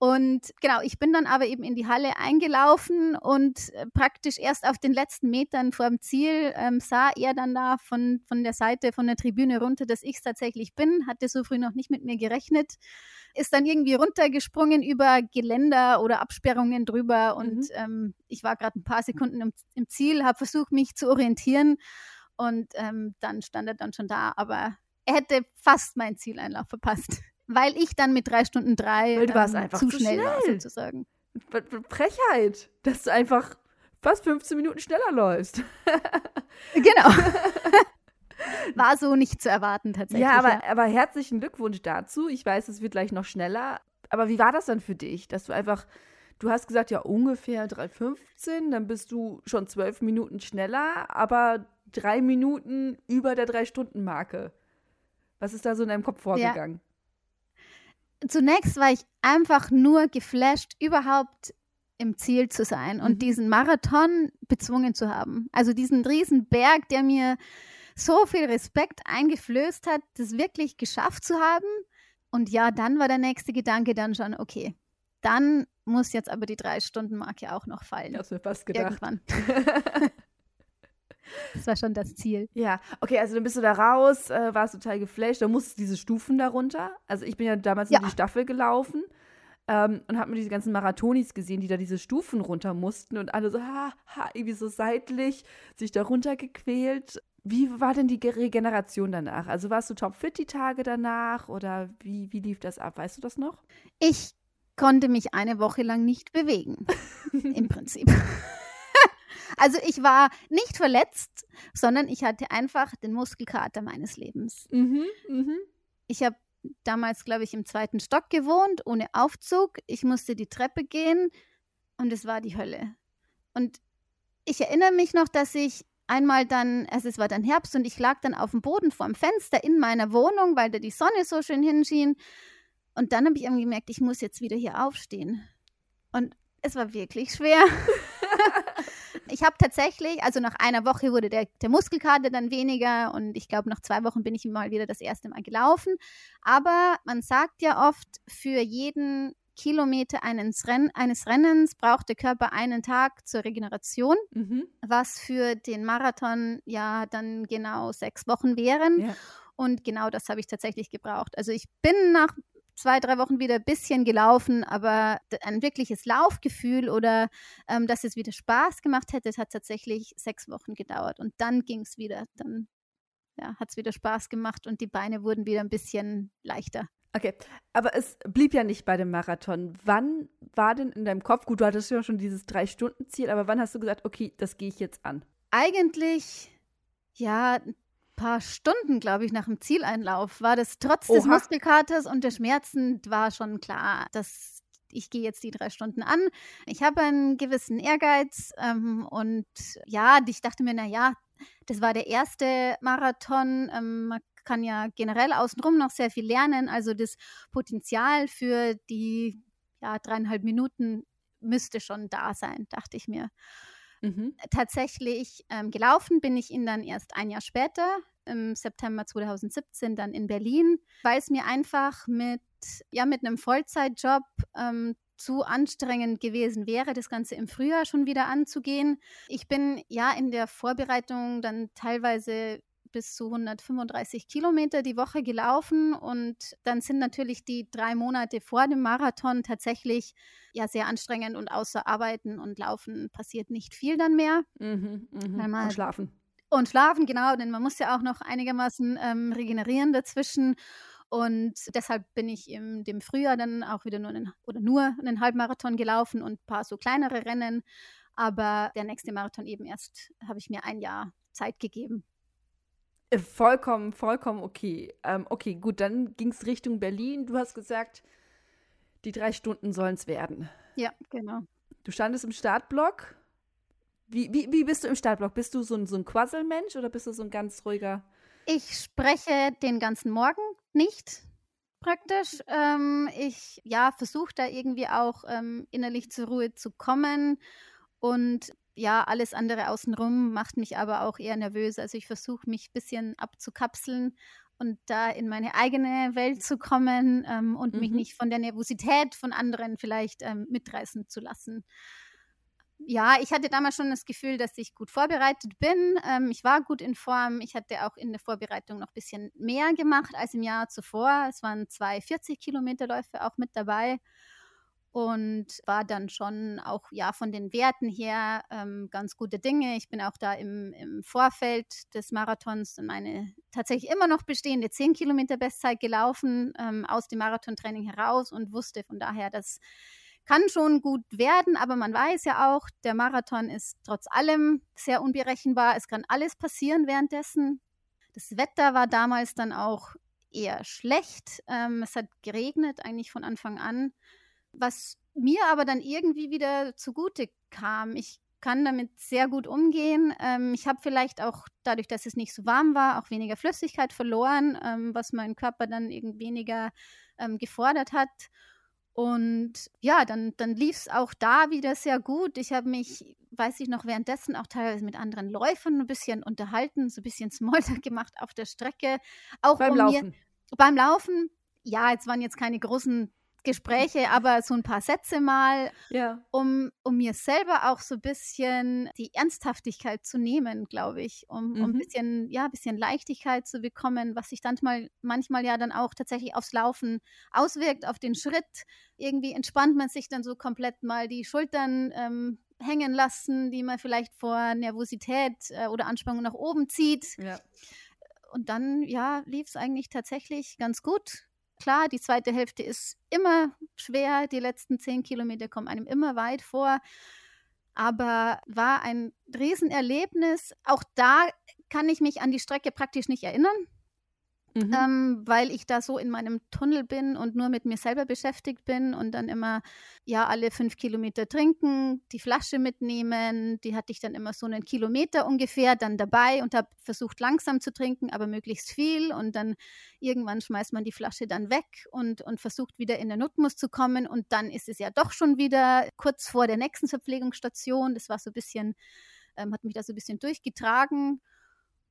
Und genau, ich bin dann aber eben in die Halle eingelaufen und äh, praktisch erst auf den letzten Metern vor dem Ziel ähm, sah er dann da von, von der Seite, von der Tribüne runter, dass ich es tatsächlich bin, hatte so früh noch nicht mit mir gerechnet, ist dann irgendwie runtergesprungen über Geländer oder Absperrungen drüber und mhm. ähm, ich war gerade ein paar Sekunden im, im Ziel, habe versucht, mich zu orientieren und ähm, dann stand er dann schon da, aber er hätte fast meinen Zieleinlauf verpasst, weil ich dann mit drei Stunden drei weil du warst ähm, einfach zu, schnell, schnell war, sozusagen. Frechheit, dass du einfach fast 15 Minuten schneller läufst. genau. War so nicht zu erwarten tatsächlich. Ja aber, ja. aber herzlichen Glückwunsch dazu. Ich weiß, es wird gleich noch schneller. Aber wie war das dann für dich, dass du einfach Du hast gesagt, ja, ungefähr 3,15, dann bist du schon zwölf Minuten schneller, aber drei Minuten über der Drei-Stunden-Marke. Was ist da so in deinem Kopf vorgegangen? Ja. Zunächst war ich einfach nur geflasht, überhaupt im Ziel zu sein und mhm. diesen Marathon bezwungen zu haben. Also diesen riesen Berg, der mir so viel Respekt eingeflößt hat, das wirklich geschafft zu haben. Und ja, dann war der nächste Gedanke dann schon, okay, dann muss jetzt aber die Drei-Stunden-Marke auch noch fallen. Das mir fast gedacht. Irgendwann. das war schon das Ziel. Ja, okay, also dann bist du da raus, äh, warst total geflasht, dann musstest du diese Stufen darunter. Also ich bin ja damals ja. in die Staffel gelaufen ähm, und habe mir diese ganzen Marathonis gesehen, die da diese Stufen runter mussten und alle so, ha, ha, irgendwie so seitlich sich da runtergequält. Wie war denn die Regeneration danach? Also warst du topfit die Tage danach oder wie, wie lief das ab? Weißt du das noch? Ich konnte mich eine Woche lang nicht bewegen. Im Prinzip. Also ich war nicht verletzt, sondern ich hatte einfach den Muskelkater meines Lebens. Mhm, mh. Ich habe damals, glaube ich, im zweiten Stock gewohnt, ohne Aufzug. Ich musste die Treppe gehen und es war die Hölle. Und ich erinnere mich noch, dass ich einmal dann, also es war dann Herbst und ich lag dann auf dem Boden vor dem Fenster in meiner Wohnung, weil da die Sonne so schön hinschien und dann habe ich irgendwie gemerkt, ich muss jetzt wieder hier aufstehen. Und es war wirklich schwer. ich habe tatsächlich, also nach einer Woche wurde der, der Muskelkater dann weniger und ich glaube, nach zwei Wochen bin ich mal wieder das erste Mal gelaufen. Aber man sagt ja oft, für jeden Kilometer eines, Renn eines Rennens braucht der Körper einen Tag zur Regeneration, mhm. was für den Marathon ja dann genau sechs Wochen wären. Ja. Und genau das habe ich tatsächlich gebraucht. Also ich bin nach zwei, drei Wochen wieder ein bisschen gelaufen, aber ein wirkliches Laufgefühl oder ähm, dass es wieder Spaß gemacht hätte, hat tatsächlich sechs Wochen gedauert. Und dann ging es wieder. Dann ja, hat es wieder Spaß gemacht und die Beine wurden wieder ein bisschen leichter. Okay, aber es blieb ja nicht bei dem Marathon. Wann war denn in deinem Kopf, gut, du hattest ja schon dieses Drei-Stunden-Ziel, aber wann hast du gesagt, okay, das gehe ich jetzt an? Eigentlich, ja, paar Stunden, glaube ich, nach dem Zieleinlauf war das trotz Oha. des Muskelkaters und der Schmerzen war schon klar, dass ich gehe jetzt die drei Stunden an. Ich habe einen gewissen Ehrgeiz ähm, und ja, ich dachte mir, naja, das war der erste Marathon. Ähm, man kann ja generell außenrum noch sehr viel lernen. Also das Potenzial für die ja, dreieinhalb Minuten müsste schon da sein, dachte ich mir. Mhm. Tatsächlich ähm, gelaufen bin ich ihn dann erst ein Jahr später, im September 2017, dann in Berlin, weil es mir einfach mit, ja, mit einem Vollzeitjob ähm, zu anstrengend gewesen wäre, das Ganze im Frühjahr schon wieder anzugehen. Ich bin ja in der Vorbereitung dann teilweise bis zu 135 Kilometer die Woche gelaufen und dann sind natürlich die drei Monate vor dem Marathon tatsächlich ja sehr anstrengend und außer Arbeiten und Laufen passiert nicht viel dann mehr. Mhm, mh. Und schlafen. Und schlafen, genau, denn man muss ja auch noch einigermaßen ähm, regenerieren dazwischen. Und deshalb bin ich im dem Frühjahr dann auch wieder nur einen, oder nur einen Halbmarathon gelaufen und ein paar so kleinere Rennen. Aber der nächste Marathon eben erst habe ich mir ein Jahr Zeit gegeben. Äh, vollkommen, vollkommen okay. Ähm, okay, gut, dann ging es Richtung Berlin. Du hast gesagt, die drei Stunden sollen es werden. Ja, genau. Du standest im Startblock. Wie, wie, wie bist du im Startblock? Bist du so ein, so ein Quasselmensch oder bist du so ein ganz ruhiger? Ich spreche den ganzen Morgen nicht praktisch. Ähm, ich ja, versuche da irgendwie auch ähm, innerlich zur Ruhe zu kommen. Und ja, alles andere außenrum macht mich aber auch eher nervös. Also ich versuche mich ein bisschen abzukapseln und da in meine eigene Welt zu kommen ähm, und mhm. mich nicht von der Nervosität von anderen vielleicht ähm, mitreißen zu lassen. Ja, ich hatte damals schon das Gefühl, dass ich gut vorbereitet bin. Ähm, ich war gut in Form. Ich hatte auch in der Vorbereitung noch ein bisschen mehr gemacht als im Jahr zuvor. Es waren zwei 40 Kilometer Läufe auch mit dabei und war dann schon auch ja von den Werten her ähm, ganz gute Dinge. Ich bin auch da im, im Vorfeld des Marathons meine tatsächlich immer noch bestehende 10 Kilometer Bestzeit gelaufen ähm, aus dem Marathontraining heraus und wusste von daher, das kann schon gut werden, aber man weiß ja auch, der Marathon ist trotz allem sehr unberechenbar. Es kann alles passieren währenddessen. Das Wetter war damals dann auch eher schlecht. Ähm, es hat geregnet eigentlich von Anfang an was mir aber dann irgendwie wieder zugute kam. Ich kann damit sehr gut umgehen. Ähm, ich habe vielleicht auch dadurch, dass es nicht so warm war, auch weniger Flüssigkeit verloren, ähm, was mein Körper dann irgendwie weniger ähm, gefordert hat. Und ja, dann, dann lief es auch da wieder sehr gut. Ich habe mich, weiß ich noch, währenddessen auch teilweise mit anderen Läufern ein bisschen unterhalten, so ein bisschen Smalltalk gemacht auf der Strecke. Auch beim um Laufen. Mir, beim Laufen, ja, jetzt waren jetzt keine großen Gespräche, aber so ein paar Sätze mal, ja. um, um mir selber auch so ein bisschen die Ernsthaftigkeit zu nehmen, glaube ich, um, mhm. um ein bisschen, ja, ein bisschen Leichtigkeit zu bekommen, was sich dann mal, manchmal ja dann auch tatsächlich aufs Laufen auswirkt, auf den Schritt. Irgendwie entspannt man sich dann so komplett mal die Schultern ähm, hängen lassen, die man vielleicht vor Nervosität äh, oder Anspannung nach oben zieht. Ja. Und dann, ja, lief es eigentlich tatsächlich ganz gut Klar, die zweite Hälfte ist immer schwer, die letzten zehn Kilometer kommen einem immer weit vor, aber war ein Riesenerlebnis. Auch da kann ich mich an die Strecke praktisch nicht erinnern mhm. ähm, weil ich da so in meinem Tunnel bin und nur mit mir selber beschäftigt bin und dann immer, ja, alle fünf Kilometer trinken, die Flasche mitnehmen. Die hatte ich dann immer so einen Kilometer ungefähr dann dabei und habe versucht, langsam zu trinken, aber möglichst viel. Und dann irgendwann schmeißt man die Flasche dann weg und, und versucht wieder in den Rhythmus zu kommen. Und dann ist es ja doch schon wieder kurz vor der nächsten Verpflegungsstation. Das war so ein bisschen, ähm, hat mich da so ein bisschen durchgetragen.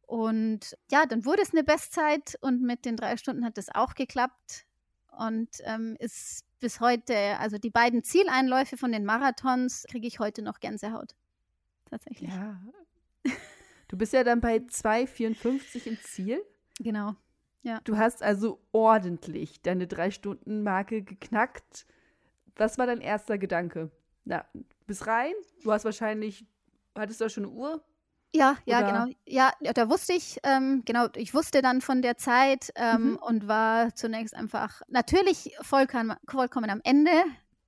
Und ja, dann wurde es eine Bestzeit und mit den drei Stunden hat das auch geklappt und ähm, ist bis heute, also die beiden Zieleinläufe von den Marathons kriege ich heute noch Gänsehaut. Tatsächlich. Ja. Du bist ja dann bei 2,54 im Ziel. Genau. Ja. Du hast also ordentlich deine Drei-Stunden-Marke geknackt. Was war dein erster Gedanke? Na, bis rein. Du hast wahrscheinlich, hattest du auch schon eine Uhr? Ja, ja, Oder? genau. Ja, da wusste ich, ähm, genau, ich wusste dann von der Zeit ähm, mhm. und war zunächst einfach natürlich vollkommen, vollkommen am Ende,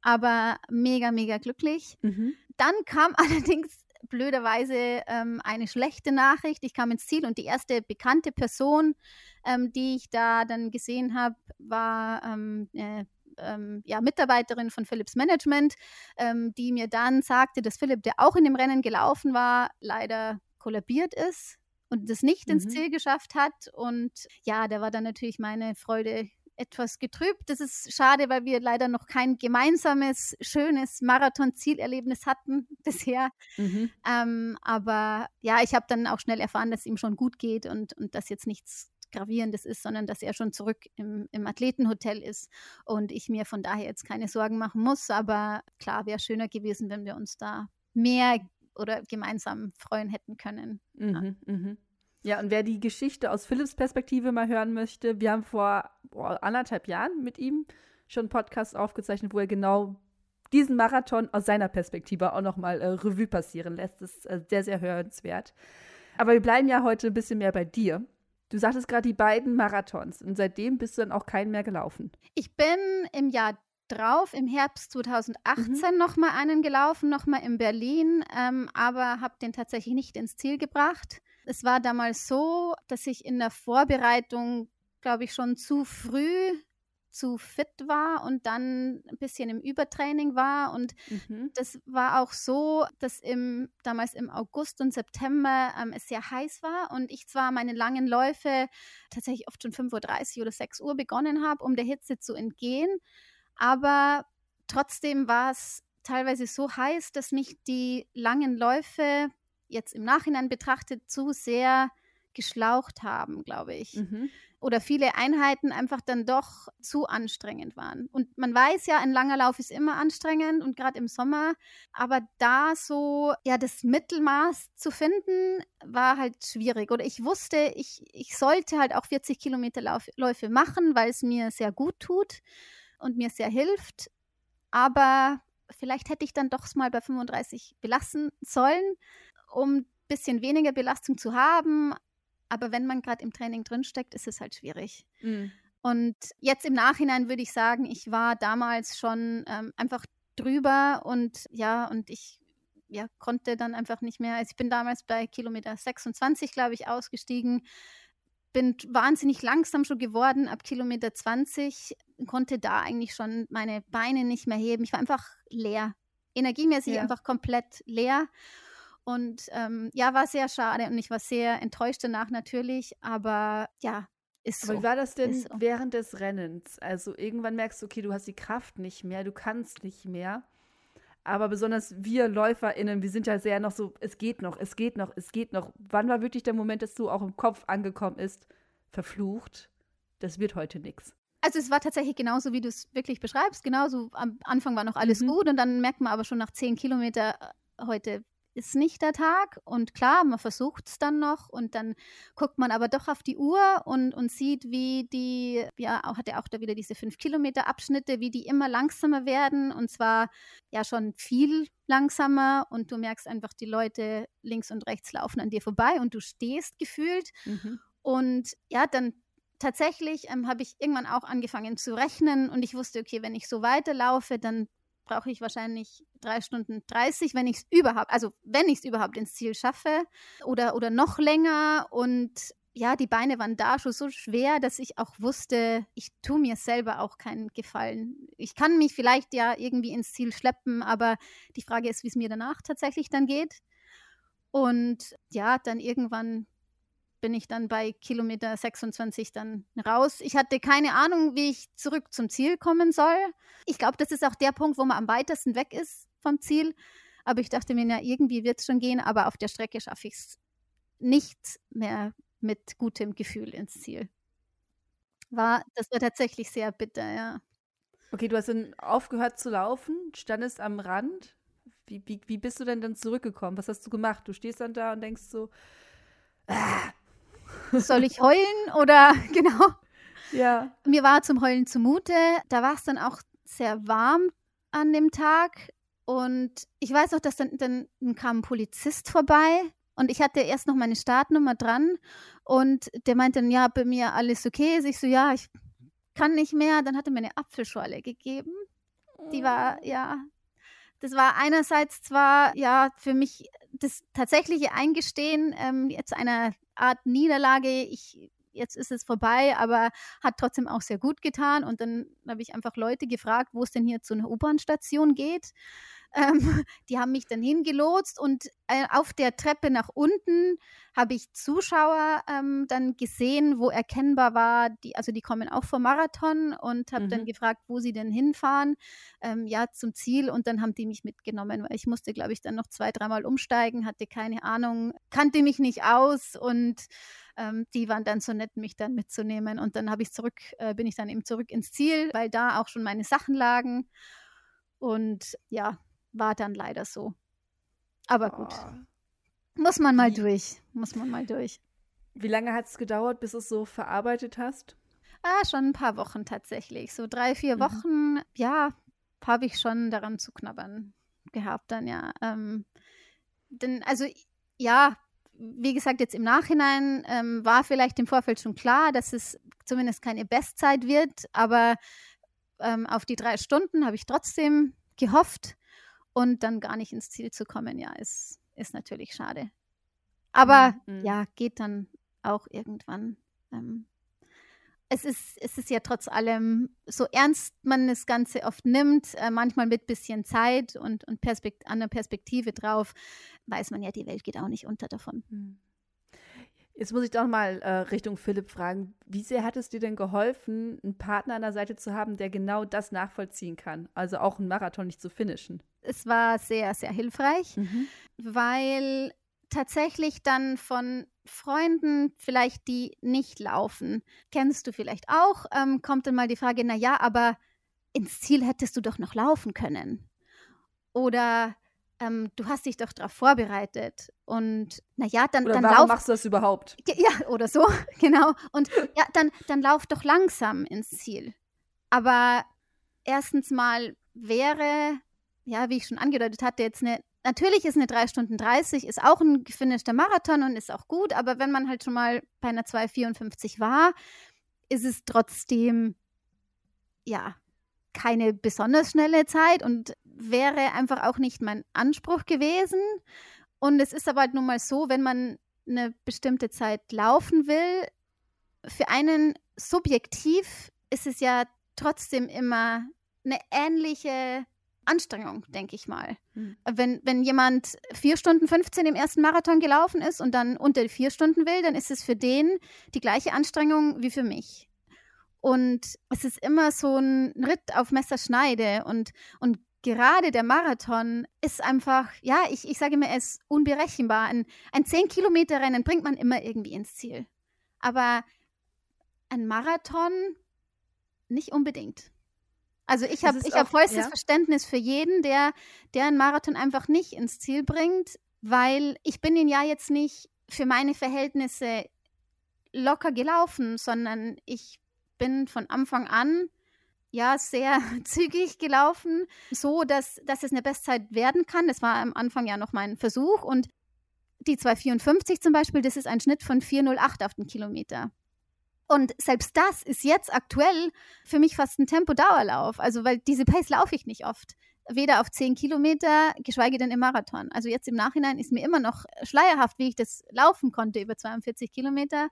aber mega, mega glücklich. Mhm. Dann kam allerdings blöderweise ähm, eine schlechte Nachricht. Ich kam ins Ziel und die erste bekannte Person, ähm, die ich da dann gesehen habe, war ähm, äh, ähm, ja, Mitarbeiterin von Philips Management, ähm, die mir dann sagte, dass Philipp, der auch in dem Rennen gelaufen war, leider kollabiert ist und das nicht mhm. ins Ziel geschafft hat. Und ja, da war dann natürlich meine Freude etwas getrübt. Das ist schade, weil wir leider noch kein gemeinsames, schönes Marathon-Zielerlebnis hatten bisher. Mhm. Ähm, aber ja, ich habe dann auch schnell erfahren, dass es ihm schon gut geht und, und dass jetzt nichts Gravierendes ist, sondern dass er schon zurück im, im Athletenhotel ist und ich mir von daher jetzt keine Sorgen machen muss. Aber klar, wäre schöner gewesen, wenn wir uns da mehr oder gemeinsam freuen hätten können. Mhm, ja. mhm. Ja, und wer die Geschichte aus Philipps Perspektive mal hören möchte, wir haben vor boah, anderthalb Jahren mit ihm schon einen Podcast aufgezeichnet, wo er genau diesen Marathon aus seiner Perspektive auch nochmal äh, Revue passieren lässt. Das ist äh, sehr, sehr hörenswert. Aber wir bleiben ja heute ein bisschen mehr bei dir. Du sagtest gerade die beiden Marathons und seitdem bist du dann auch keinen mehr gelaufen. Ich bin im Jahr drauf, im Herbst 2018 mhm. nochmal einen gelaufen, nochmal in Berlin, ähm, aber habe den tatsächlich nicht ins Ziel gebracht. Es war damals so, dass ich in der Vorbereitung, glaube ich, schon zu früh zu fit war und dann ein bisschen im Übertraining war. Und mhm. das war auch so, dass im, damals im August und September ähm, es sehr heiß war und ich zwar meine langen Läufe tatsächlich oft schon 5.30 Uhr oder 6 Uhr begonnen habe, um der Hitze zu entgehen. Aber trotzdem war es teilweise so heiß, dass mich die langen Läufe jetzt im Nachhinein betrachtet zu sehr geschlaucht haben, glaube ich. Mhm oder viele Einheiten einfach dann doch zu anstrengend waren. Und man weiß ja, ein langer Lauf ist immer anstrengend und gerade im Sommer, aber da so ja das Mittelmaß zu finden, war halt schwierig. Oder ich wusste, ich, ich sollte halt auch 40 Kilometer Lauf, Läufe machen, weil es mir sehr gut tut und mir sehr hilft. Aber vielleicht hätte ich dann doch mal bei 35 belassen sollen, um ein bisschen weniger Belastung zu haben, aber wenn man gerade im Training drinsteckt, ist es halt schwierig. Mhm. Und jetzt im Nachhinein würde ich sagen, ich war damals schon ähm, einfach drüber und ja, und ich ja, konnte dann einfach nicht mehr. Also ich bin damals bei Kilometer 26, glaube ich, ausgestiegen. Bin wahnsinnig langsam schon geworden ab Kilometer 20, konnte da eigentlich schon meine Beine nicht mehr heben. Ich war einfach leer. Energiemäßig ja. einfach komplett leer. Und ähm, ja, war sehr schade und ich war sehr enttäuscht danach natürlich, aber ja, ist so. Aber wie war das denn so. während des Rennens? Also irgendwann merkst du, okay, du hast die Kraft nicht mehr, du kannst nicht mehr. Aber besonders wir LäuferInnen, wir sind ja sehr noch so, es geht noch, es geht noch, es geht noch. Wann war wirklich der Moment, dass du auch im Kopf angekommen ist, verflucht, das wird heute nichts? Also es war tatsächlich genauso, wie du es wirklich beschreibst. Genauso am Anfang war noch alles mhm. gut und dann merkt man aber schon nach zehn Kilometer, äh, heute ist nicht der Tag. Und klar, man versucht es dann noch und dann guckt man aber doch auf die Uhr und, und sieht, wie die, ja, hat er auch da wieder diese fünf Kilometer Abschnitte, wie die immer langsamer werden und zwar ja schon viel langsamer und du merkst einfach, die Leute links und rechts laufen an dir vorbei und du stehst gefühlt. Mhm. Und ja, dann tatsächlich ähm, habe ich irgendwann auch angefangen zu rechnen und ich wusste, okay, wenn ich so weiterlaufe, dann brauche ich wahrscheinlich drei Stunden 30, wenn ich es überhaupt, also wenn ich es überhaupt ins Ziel schaffe oder, oder noch länger. Und ja, die Beine waren da schon so schwer, dass ich auch wusste, ich tue mir selber auch keinen Gefallen. Ich kann mich vielleicht ja irgendwie ins Ziel schleppen, aber die Frage ist, wie es mir danach tatsächlich dann geht. Und ja, dann irgendwann bin ich dann bei Kilometer 26 dann raus. Ich hatte keine Ahnung, wie ich zurück zum Ziel kommen soll. Ich glaube, das ist auch der Punkt, wo man am weitesten weg ist vom Ziel. Aber ich dachte mir, ja, irgendwie wird es schon gehen, aber auf der Strecke schaffe ich es nicht mehr mit gutem Gefühl ins Ziel. War, das war tatsächlich sehr bitter, ja. Okay, du hast dann aufgehört zu laufen, standest am Rand. Wie, wie, wie bist du denn dann zurückgekommen? Was hast du gemacht? Du stehst dann da und denkst so, ah, soll ich heulen oder genau? Ja. Mir war zum Heulen zumute. Da war es dann auch sehr warm an dem Tag. Und ich weiß auch, dass dann, dann kam ein Polizist vorbei und ich hatte erst noch meine Startnummer dran und der meinte dann, ja, bei mir alles okay. Ich so, ja, ich kann nicht mehr. Dann hat er mir eine Apfelschorle gegeben. Die war, oh. ja, das war einerseits zwar, ja, für mich das tatsächliche Eingestehen ähm, jetzt einer Art Niederlage. Ich, jetzt ist es vorbei, aber hat trotzdem auch sehr gut getan. Und dann habe ich einfach Leute gefragt, wo es denn hier zu einer U-Bahn-Station geht. Ähm, die haben mich dann hingelotst und äh, auf der Treppe nach unten habe ich Zuschauer ähm, dann gesehen, wo erkennbar war, die, also die kommen auch vom Marathon und habe mhm. dann gefragt, wo sie denn hinfahren, ähm, ja, zum Ziel. Und dann haben die mich mitgenommen, weil ich musste, glaube ich, dann noch zwei, dreimal umsteigen, hatte keine Ahnung, kannte mich nicht aus und ähm, die waren dann so nett, mich dann mitzunehmen. Und dann habe ich zurück, äh, bin ich dann eben zurück ins Ziel, weil da auch schon meine Sachen lagen. Und ja, war dann leider so. Aber gut. Oh. Muss man mal durch. Muss man mal durch. Wie lange hat es gedauert, bis du es so verarbeitet hast? Ah, schon ein paar Wochen tatsächlich. So drei, vier mhm. Wochen, ja, habe ich schon daran zu knabbern gehabt dann, ja. Ähm, denn, also, ja, wie gesagt, jetzt im Nachhinein ähm, war vielleicht im Vorfeld schon klar, dass es zumindest keine Bestzeit wird, aber ähm, auf die drei Stunden habe ich trotzdem gehofft und dann gar nicht ins Ziel zu kommen, ja, ist, ist natürlich schade. Aber mhm. ja, geht dann auch irgendwann. Ähm, es ist, es ist ja trotz allem, so ernst man das Ganze oft nimmt, äh, manchmal mit bisschen Zeit und, und Perspekt der Perspektive drauf, weiß man ja, die Welt geht auch nicht unter davon. Hm. Jetzt muss ich doch mal äh, Richtung Philipp fragen. Wie sehr hat es dir denn geholfen, einen Partner an der Seite zu haben, der genau das nachvollziehen kann? Also auch einen Marathon nicht zu finishen? Es war sehr, sehr hilfreich, mhm. weil tatsächlich dann von Freunden, vielleicht die nicht laufen, kennst du vielleicht auch, ähm, kommt dann mal die Frage, na ja, aber ins Ziel hättest du doch noch laufen können. Oder ähm, du hast dich doch darauf vorbereitet. Und na ja, dann, oder dann warum lauf, machst du das überhaupt? Ja, oder so, genau. Und ja, dann, dann lauf doch langsam ins Ziel. Aber erstens mal wäre, ja, wie ich schon angedeutet hatte, jetzt eine Natürlich ist eine 3 Stunden 30 ist auch ein gefinischter Marathon und ist auch gut, aber wenn man halt schon mal bei einer 2,54 war, ist es trotzdem ja keine besonders schnelle Zeit und wäre einfach auch nicht mein Anspruch gewesen. Und es ist aber halt nun mal so, wenn man eine bestimmte Zeit laufen will, für einen subjektiv ist es ja trotzdem immer eine ähnliche Anstrengung, denke ich mal. Mhm. Wenn, wenn jemand vier Stunden 15 im ersten Marathon gelaufen ist und dann unter vier Stunden will, dann ist es für den die gleiche Anstrengung wie für mich. Und es ist immer so ein Ritt auf Messerschneide und, und gerade der Marathon ist einfach, ja, ich, ich sage immer, er ist unberechenbar. Ein, ein 10-Kilometer-Rennen bringt man immer irgendwie ins Ziel. Aber ein Marathon nicht unbedingt. Also ich habe ich vollstes ja. Verständnis für jeden, der, der einen Marathon einfach nicht ins Ziel bringt, weil ich bin ihn ja jetzt nicht für meine Verhältnisse locker gelaufen, sondern ich bin von Anfang an ja sehr zügig gelaufen, so dass, dass es eine Bestzeit werden kann. Das war am Anfang ja noch mein Versuch und die 254 zum Beispiel, das ist ein Schnitt von 408 auf den Kilometer. Und selbst das ist jetzt aktuell für mich fast ein Tempo-Dauerlauf. Also, weil diese Pace laufe ich nicht oft. Weder auf 10 Kilometer, geschweige denn im Marathon. Also jetzt im Nachhinein ist mir immer noch schleierhaft, wie ich das laufen konnte über 42 Kilometer.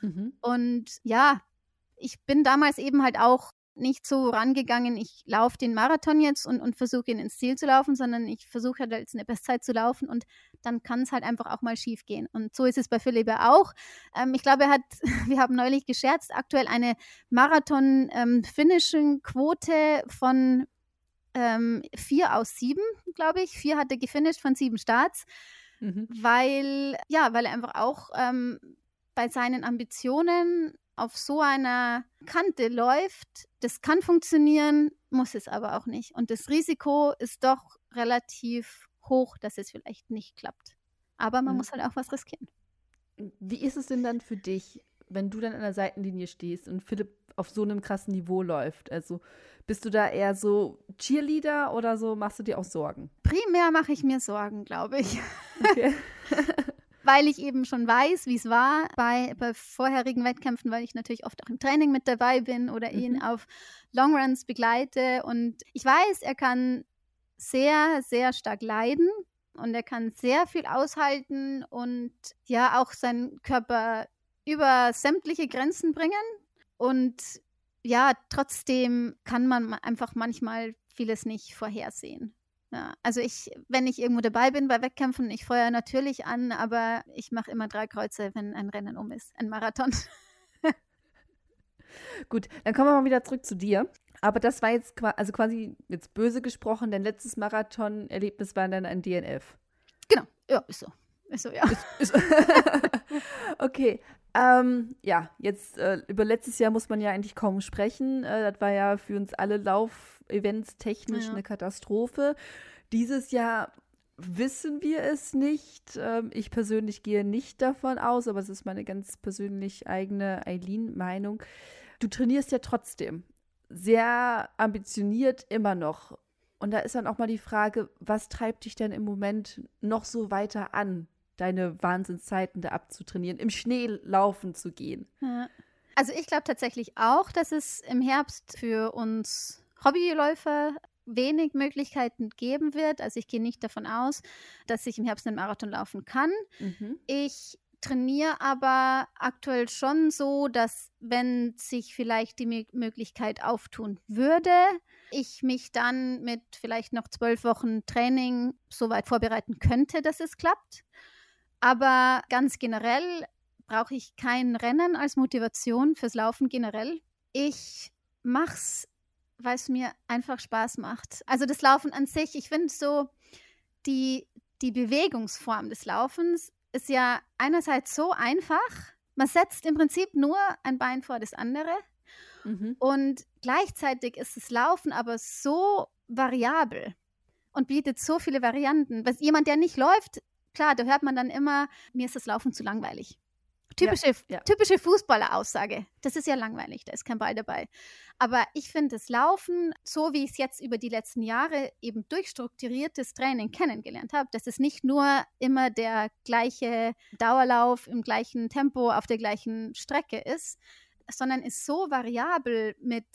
Mhm. Und ja, ich bin damals eben halt auch nicht so rangegangen, ich laufe den Marathon jetzt und, und versuche ihn ins Ziel zu laufen, sondern ich versuche halt jetzt eine Bestzeit zu laufen und dann kann es halt einfach auch mal schief gehen. Und so ist es bei Philipp auch. Ähm, ich glaube, er hat, wir haben neulich gescherzt, aktuell eine Marathon-Finishing-Quote ähm, von ähm, vier aus sieben, glaube ich. Vier hat er gefinisht von sieben Starts, mhm. weil, ja, weil er einfach auch ähm, bei seinen Ambitionen auf so einer Kante läuft, das kann funktionieren, muss es aber auch nicht. Und das Risiko ist doch relativ hoch, dass es vielleicht nicht klappt. Aber man mhm. muss halt auch was riskieren. Wie ist es denn dann für dich, wenn du dann an der Seitenlinie stehst und Philipp auf so einem krassen Niveau läuft? Also bist du da eher so Cheerleader oder so machst du dir auch Sorgen? Primär mache ich mir Sorgen, glaube ich. Okay. weil ich eben schon weiß, wie es war bei, bei vorherigen Wettkämpfen, weil ich natürlich oft auch im Training mit dabei bin oder ihn mhm. auf Longruns begleite. Und ich weiß, er kann sehr, sehr stark leiden und er kann sehr viel aushalten und ja auch seinen Körper über sämtliche Grenzen bringen. Und ja, trotzdem kann man einfach manchmal vieles nicht vorhersehen. Ja, also ich, wenn ich irgendwo dabei bin bei Wettkämpfen, ich feuere natürlich an, aber ich mache immer drei Kreuze, wenn ein Rennen um ist, ein Marathon. Gut, dann kommen wir mal wieder zurück zu dir. Aber das war jetzt also quasi jetzt böse gesprochen, dein letztes Marathon-Erlebnis war dann ein DNF. Genau, ja, ist so. Ist so, ja. Ist, ist okay. Ähm, ja, jetzt äh, über letztes Jahr muss man ja eigentlich kaum sprechen. Äh, das war ja für uns alle Lauf- Events technisch ja. eine Katastrophe. Dieses Jahr wissen wir es nicht. Ähm, ich persönlich gehe nicht davon aus, aber es ist meine ganz persönlich eigene Eileen-Meinung. Du trainierst ja trotzdem sehr ambitioniert immer noch. Und da ist dann auch mal die Frage, was treibt dich denn im Moment noch so weiter an, deine Wahnsinnszeiten da abzutrainieren, im Schnee laufen zu gehen? Also ich glaube tatsächlich auch, dass es im Herbst für uns Hobbyläufer wenig Möglichkeiten geben wird. Also ich gehe nicht davon aus, dass ich im Herbst einen Marathon laufen kann. Mhm. Ich trainiere aber aktuell schon so, dass wenn sich vielleicht die Möglichkeit auftun würde, ich mich dann mit vielleicht noch zwölf Wochen Training so weit vorbereiten könnte, dass es klappt. Aber ganz generell brauche ich kein Rennen als Motivation fürs Laufen generell. Ich mache es weil es mir einfach Spaß macht. Also das Laufen an sich, ich finde so, die, die Bewegungsform des Laufens ist ja einerseits so einfach, man setzt im Prinzip nur ein Bein vor das andere mhm. und gleichzeitig ist das Laufen aber so variabel und bietet so viele Varianten. Was jemand, der nicht läuft, klar, da hört man dann immer, mir ist das Laufen zu langweilig. Typische, ja, typische Fußballer-Aussage. Das ist ja langweilig, da ist kein Ball dabei. Aber ich finde das Laufen, so wie ich es jetzt über die letzten Jahre eben durchstrukturiertes Training kennengelernt habe, dass es nicht nur immer der gleiche Dauerlauf im gleichen Tempo auf der gleichen Strecke ist, sondern ist so variabel mit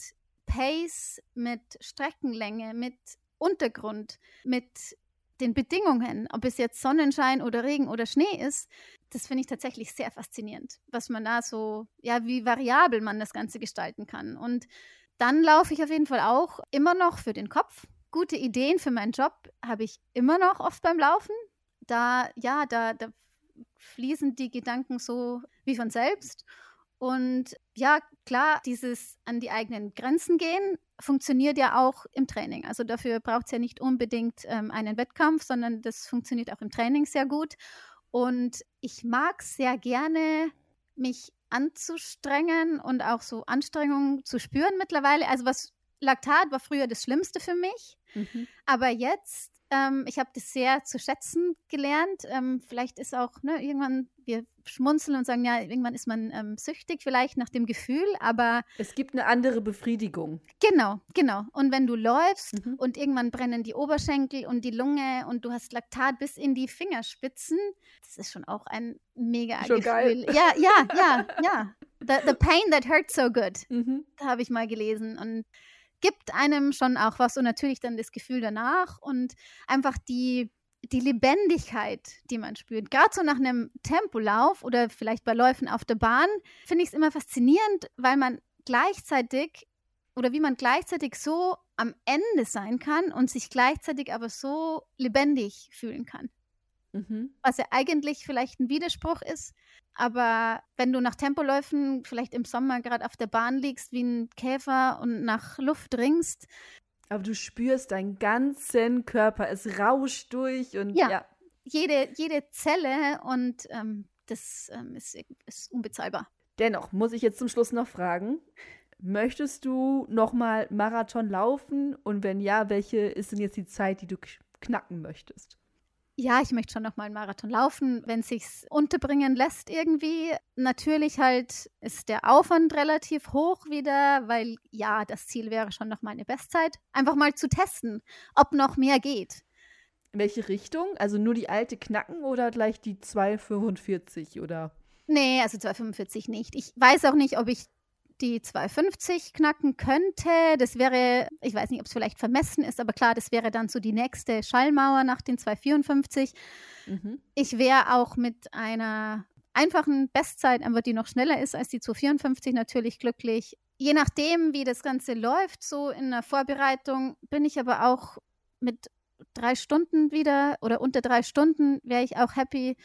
Pace, mit Streckenlänge, mit Untergrund, mit den Bedingungen, ob es jetzt Sonnenschein oder Regen oder Schnee ist, das finde ich tatsächlich sehr faszinierend, was man da so, ja, wie variabel man das Ganze gestalten kann. Und dann laufe ich auf jeden Fall auch immer noch für den Kopf. Gute Ideen für meinen Job habe ich immer noch oft beim Laufen. Da, ja, da, da fließen die Gedanken so wie von selbst. Und ja, klar, dieses an die eigenen Grenzen gehen funktioniert ja auch im Training. Also dafür braucht es ja nicht unbedingt ähm, einen Wettkampf, sondern das funktioniert auch im Training sehr gut. Und ich mag sehr gerne, mich anzustrengen und auch so Anstrengungen zu spüren mittlerweile. Also was Laktat war früher das Schlimmste für mich, mhm. aber jetzt ähm, ich habe das sehr zu schätzen gelernt. Ähm, vielleicht ist auch ne, irgendwann, wir schmunzeln und sagen, ja, irgendwann ist man ähm, süchtig, vielleicht nach dem Gefühl, aber. Es gibt eine andere Befriedigung. Genau, genau. Und wenn du läufst mhm. und irgendwann brennen die Oberschenkel und die Lunge und du hast Laktat bis in die Fingerspitzen, das ist schon auch ein mega schon Gefühl. Geil. Ja, ja, ja, ja. The, the pain that hurts so good. Mhm. Habe ich mal gelesen. Und gibt einem schon auch was und natürlich dann das Gefühl danach und einfach die, die Lebendigkeit, die man spürt. Gerade so nach einem Tempolauf oder vielleicht bei Läufen auf der Bahn finde ich es immer faszinierend, weil man gleichzeitig oder wie man gleichzeitig so am Ende sein kann und sich gleichzeitig aber so lebendig fühlen kann. Mhm. Was ja eigentlich vielleicht ein Widerspruch ist, aber wenn du nach Tempoläufen vielleicht im Sommer gerade auf der Bahn liegst wie ein Käfer und nach Luft ringst. Aber du spürst deinen ganzen Körper, es rauscht durch und ja. ja. Jede, jede Zelle und ähm, das ähm, ist, ist unbezahlbar. Dennoch muss ich jetzt zum Schluss noch fragen, möchtest du nochmal Marathon laufen und wenn ja, welche ist denn jetzt die Zeit, die du knacken möchtest? Ja, ich möchte schon noch mal einen Marathon laufen, wenn es sich unterbringen lässt irgendwie. Natürlich halt ist der Aufwand relativ hoch wieder, weil ja, das Ziel wäre schon noch mal eine Bestzeit. Einfach mal zu testen, ob noch mehr geht. In welche Richtung? Also nur die alte knacken oder gleich die 245 oder? Nee, also 245 nicht. Ich weiß auch nicht, ob ich die 250 knacken könnte. Das wäre, ich weiß nicht, ob es vielleicht vermessen ist, aber klar, das wäre dann so die nächste Schallmauer nach den 254. Mhm. Ich wäre auch mit einer einfachen Bestzeit, einfach die noch schneller ist als die 254, natürlich glücklich. Je nachdem, wie das Ganze läuft, so in der Vorbereitung, bin ich aber auch mit drei Stunden wieder oder unter drei Stunden wäre ich auch happy.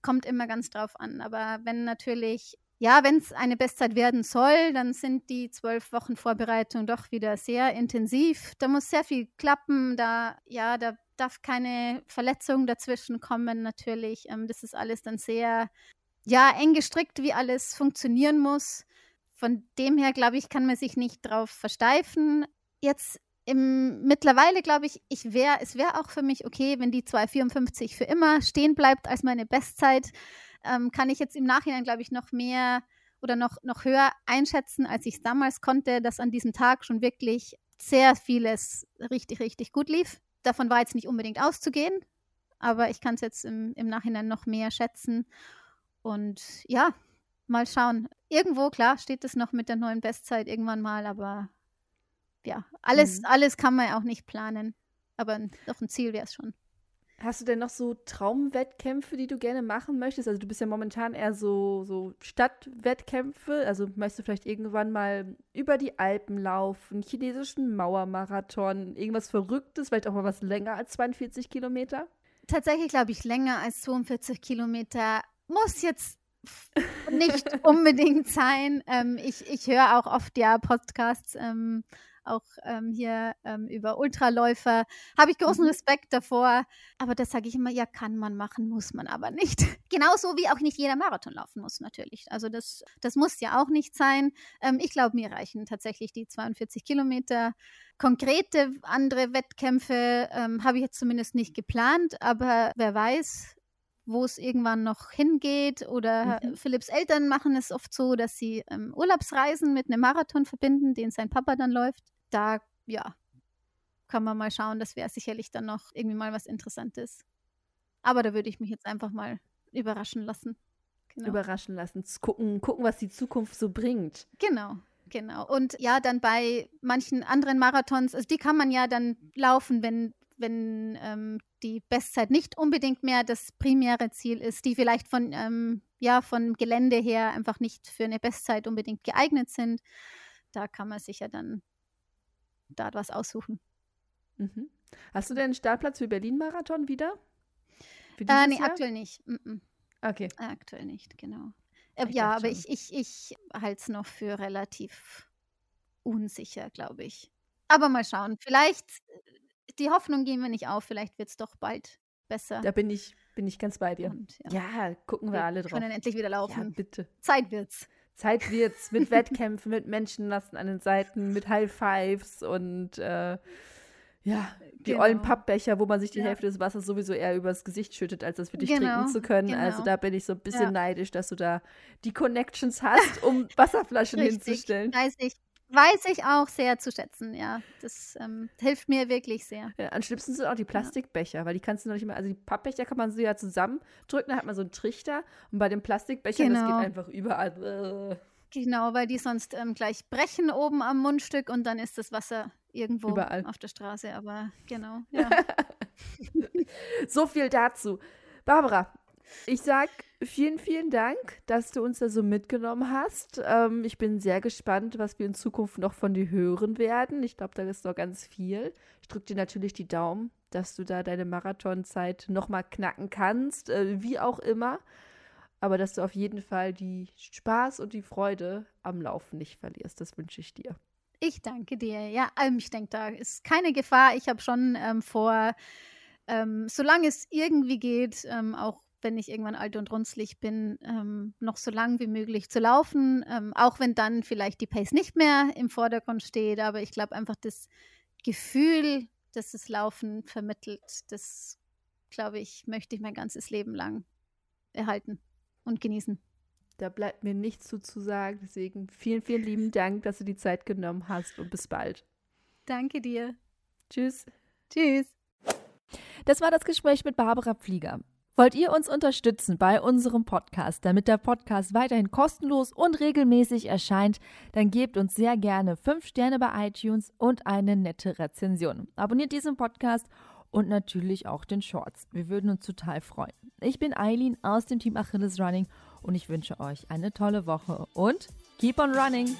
Kommt immer ganz drauf an. Aber wenn natürlich ja, wenn es eine Bestzeit werden soll, dann sind die zwölf Wochen Vorbereitung doch wieder sehr intensiv. Da muss sehr viel klappen. Da, ja, da darf keine Verletzung dazwischen kommen, natürlich. Ähm, das ist alles dann sehr, ja, eng gestrickt, wie alles funktionieren muss. Von dem her, glaube ich, kann man sich nicht drauf versteifen. Jetzt im, mittlerweile glaube ich, ich wäre, es wäre auch für mich okay, wenn die 2,54 für immer stehen bleibt als meine Bestzeit. Ähm, kann ich jetzt im Nachhinein, glaube ich, noch mehr oder noch, noch höher einschätzen, als ich es damals konnte, dass an diesem Tag schon wirklich sehr vieles richtig, richtig gut lief. Davon war jetzt nicht unbedingt auszugehen, aber ich kann es jetzt im, im Nachhinein noch mehr schätzen. Und ja, mal schauen. Irgendwo, klar, steht es noch mit der neuen Bestzeit irgendwann mal, aber ja, alles, mhm. alles kann man ja auch nicht planen. Aber doch ein Ziel wäre es schon. Hast du denn noch so Traumwettkämpfe, die du gerne machen möchtest? Also du bist ja momentan eher so, so Stadtwettkämpfe. Also möchtest du vielleicht irgendwann mal über die Alpen laufen, chinesischen Mauermarathon, irgendwas Verrücktes, vielleicht auch mal was länger als 42 Kilometer? Tatsächlich glaube ich länger als 42 Kilometer. Muss jetzt nicht unbedingt sein. Ähm, ich ich höre auch oft ja Podcasts ähm, auch ähm, hier ähm, über Ultraläufer. Habe ich großen mhm. Respekt davor. Aber das sage ich immer, ja, kann man machen, muss man aber nicht. Genauso wie auch nicht jeder Marathon laufen muss, natürlich. Also das, das muss ja auch nicht sein. Ähm, ich glaube, mir reichen tatsächlich die 42 Kilometer. Konkrete andere Wettkämpfe ähm, habe ich jetzt zumindest nicht geplant, aber wer weiß, wo es irgendwann noch hingeht. Oder mhm. Philipps Eltern machen es oft so, dass sie ähm, Urlaubsreisen mit einem Marathon verbinden, den sein Papa dann läuft da, ja, kann man mal schauen. Das wäre sicherlich dann noch irgendwie mal was Interessantes. Aber da würde ich mich jetzt einfach mal überraschen lassen. Genau. Überraschen lassen, gucken, gucken, was die Zukunft so bringt. Genau, genau. Und ja, dann bei manchen anderen Marathons, also die kann man ja dann laufen, wenn, wenn ähm, die Bestzeit nicht unbedingt mehr das primäre Ziel ist, die vielleicht von, ähm, ja, von Gelände her einfach nicht für eine Bestzeit unbedingt geeignet sind. Da kann man sich ja dann da was aussuchen. Mhm. Hast du denn einen Startplatz für Berlin-Marathon wieder? Äh, nee, Jahr? aktuell nicht. Mhm. Okay. Aktuell nicht, genau. Äh, ja, aber ich, ich, ich halte es noch für relativ unsicher, glaube ich. Aber mal schauen. Vielleicht, die Hoffnung gehen wir nicht auf, vielleicht wird es doch bald besser. Da bin ich, bin ich ganz bei dir. Und, ja. ja. gucken wir, wir alle drauf. Wir können endlich wieder laufen. Ja, bitte. Zeit wird's. Zeit wird's mit Wettkämpfen, mit Menschenlasten an den Seiten, mit High Fives und äh, ja, die genau. ollen Pappbecher, wo man sich die ja. Hälfte des Wassers sowieso eher übers Gesicht schüttet, als das für dich genau. trinken zu können. Genau. Also da bin ich so ein bisschen ja. neidisch, dass du da die Connections hast, um Wasserflaschen Richtig. hinzustellen. Weiß ich. Weiß ich auch sehr zu schätzen, ja. Das ähm, hilft mir wirklich sehr. Ja, am schlimmsten sind auch die Plastikbecher, ja. weil die kannst du noch nicht mehr, also die Pappbecher kann man so ja zusammendrücken, dann hat man so einen Trichter und bei den Plastikbechern, genau. das geht genau. einfach überall. Genau, weil die sonst ähm, gleich brechen oben am Mundstück und dann ist das Wasser irgendwo Überall. auf der Straße, aber genau, ja. so viel dazu. Barbara, ich sag vielen, vielen Dank, dass du uns da so mitgenommen hast. Ähm, ich bin sehr gespannt, was wir in Zukunft noch von dir hören werden. Ich glaube, da ist noch ganz viel. Ich drücke dir natürlich die Daumen, dass du da deine Marathonzeit nochmal knacken kannst, äh, wie auch immer. Aber dass du auf jeden Fall die Spaß und die Freude am Laufen nicht verlierst. Das wünsche ich dir. Ich danke dir. Ja, ähm, ich denke, da ist keine Gefahr. Ich habe schon ähm, vor, ähm, solange es irgendwie geht, ähm, auch wenn ich irgendwann alt und runzlig bin, ähm, noch so lang wie möglich zu laufen. Ähm, auch wenn dann vielleicht die Pace nicht mehr im Vordergrund steht. Aber ich glaube einfach das Gefühl, das das Laufen vermittelt, das, glaube ich, möchte ich mein ganzes Leben lang erhalten und genießen. Da bleibt mir nichts zu, zu sagen. Deswegen vielen, vielen lieben Dank, dass du die Zeit genommen hast und bis bald. Danke dir. Tschüss. Tschüss. Das war das Gespräch mit Barbara Flieger. Wollt ihr uns unterstützen bei unserem Podcast, damit der Podcast weiterhin kostenlos und regelmäßig erscheint, dann gebt uns sehr gerne 5 Sterne bei iTunes und eine nette Rezension. Abonniert diesen Podcast und natürlich auch den Shorts. Wir würden uns total freuen. Ich bin Eileen aus dem Team Achilles Running und ich wünsche euch eine tolle Woche und keep on running!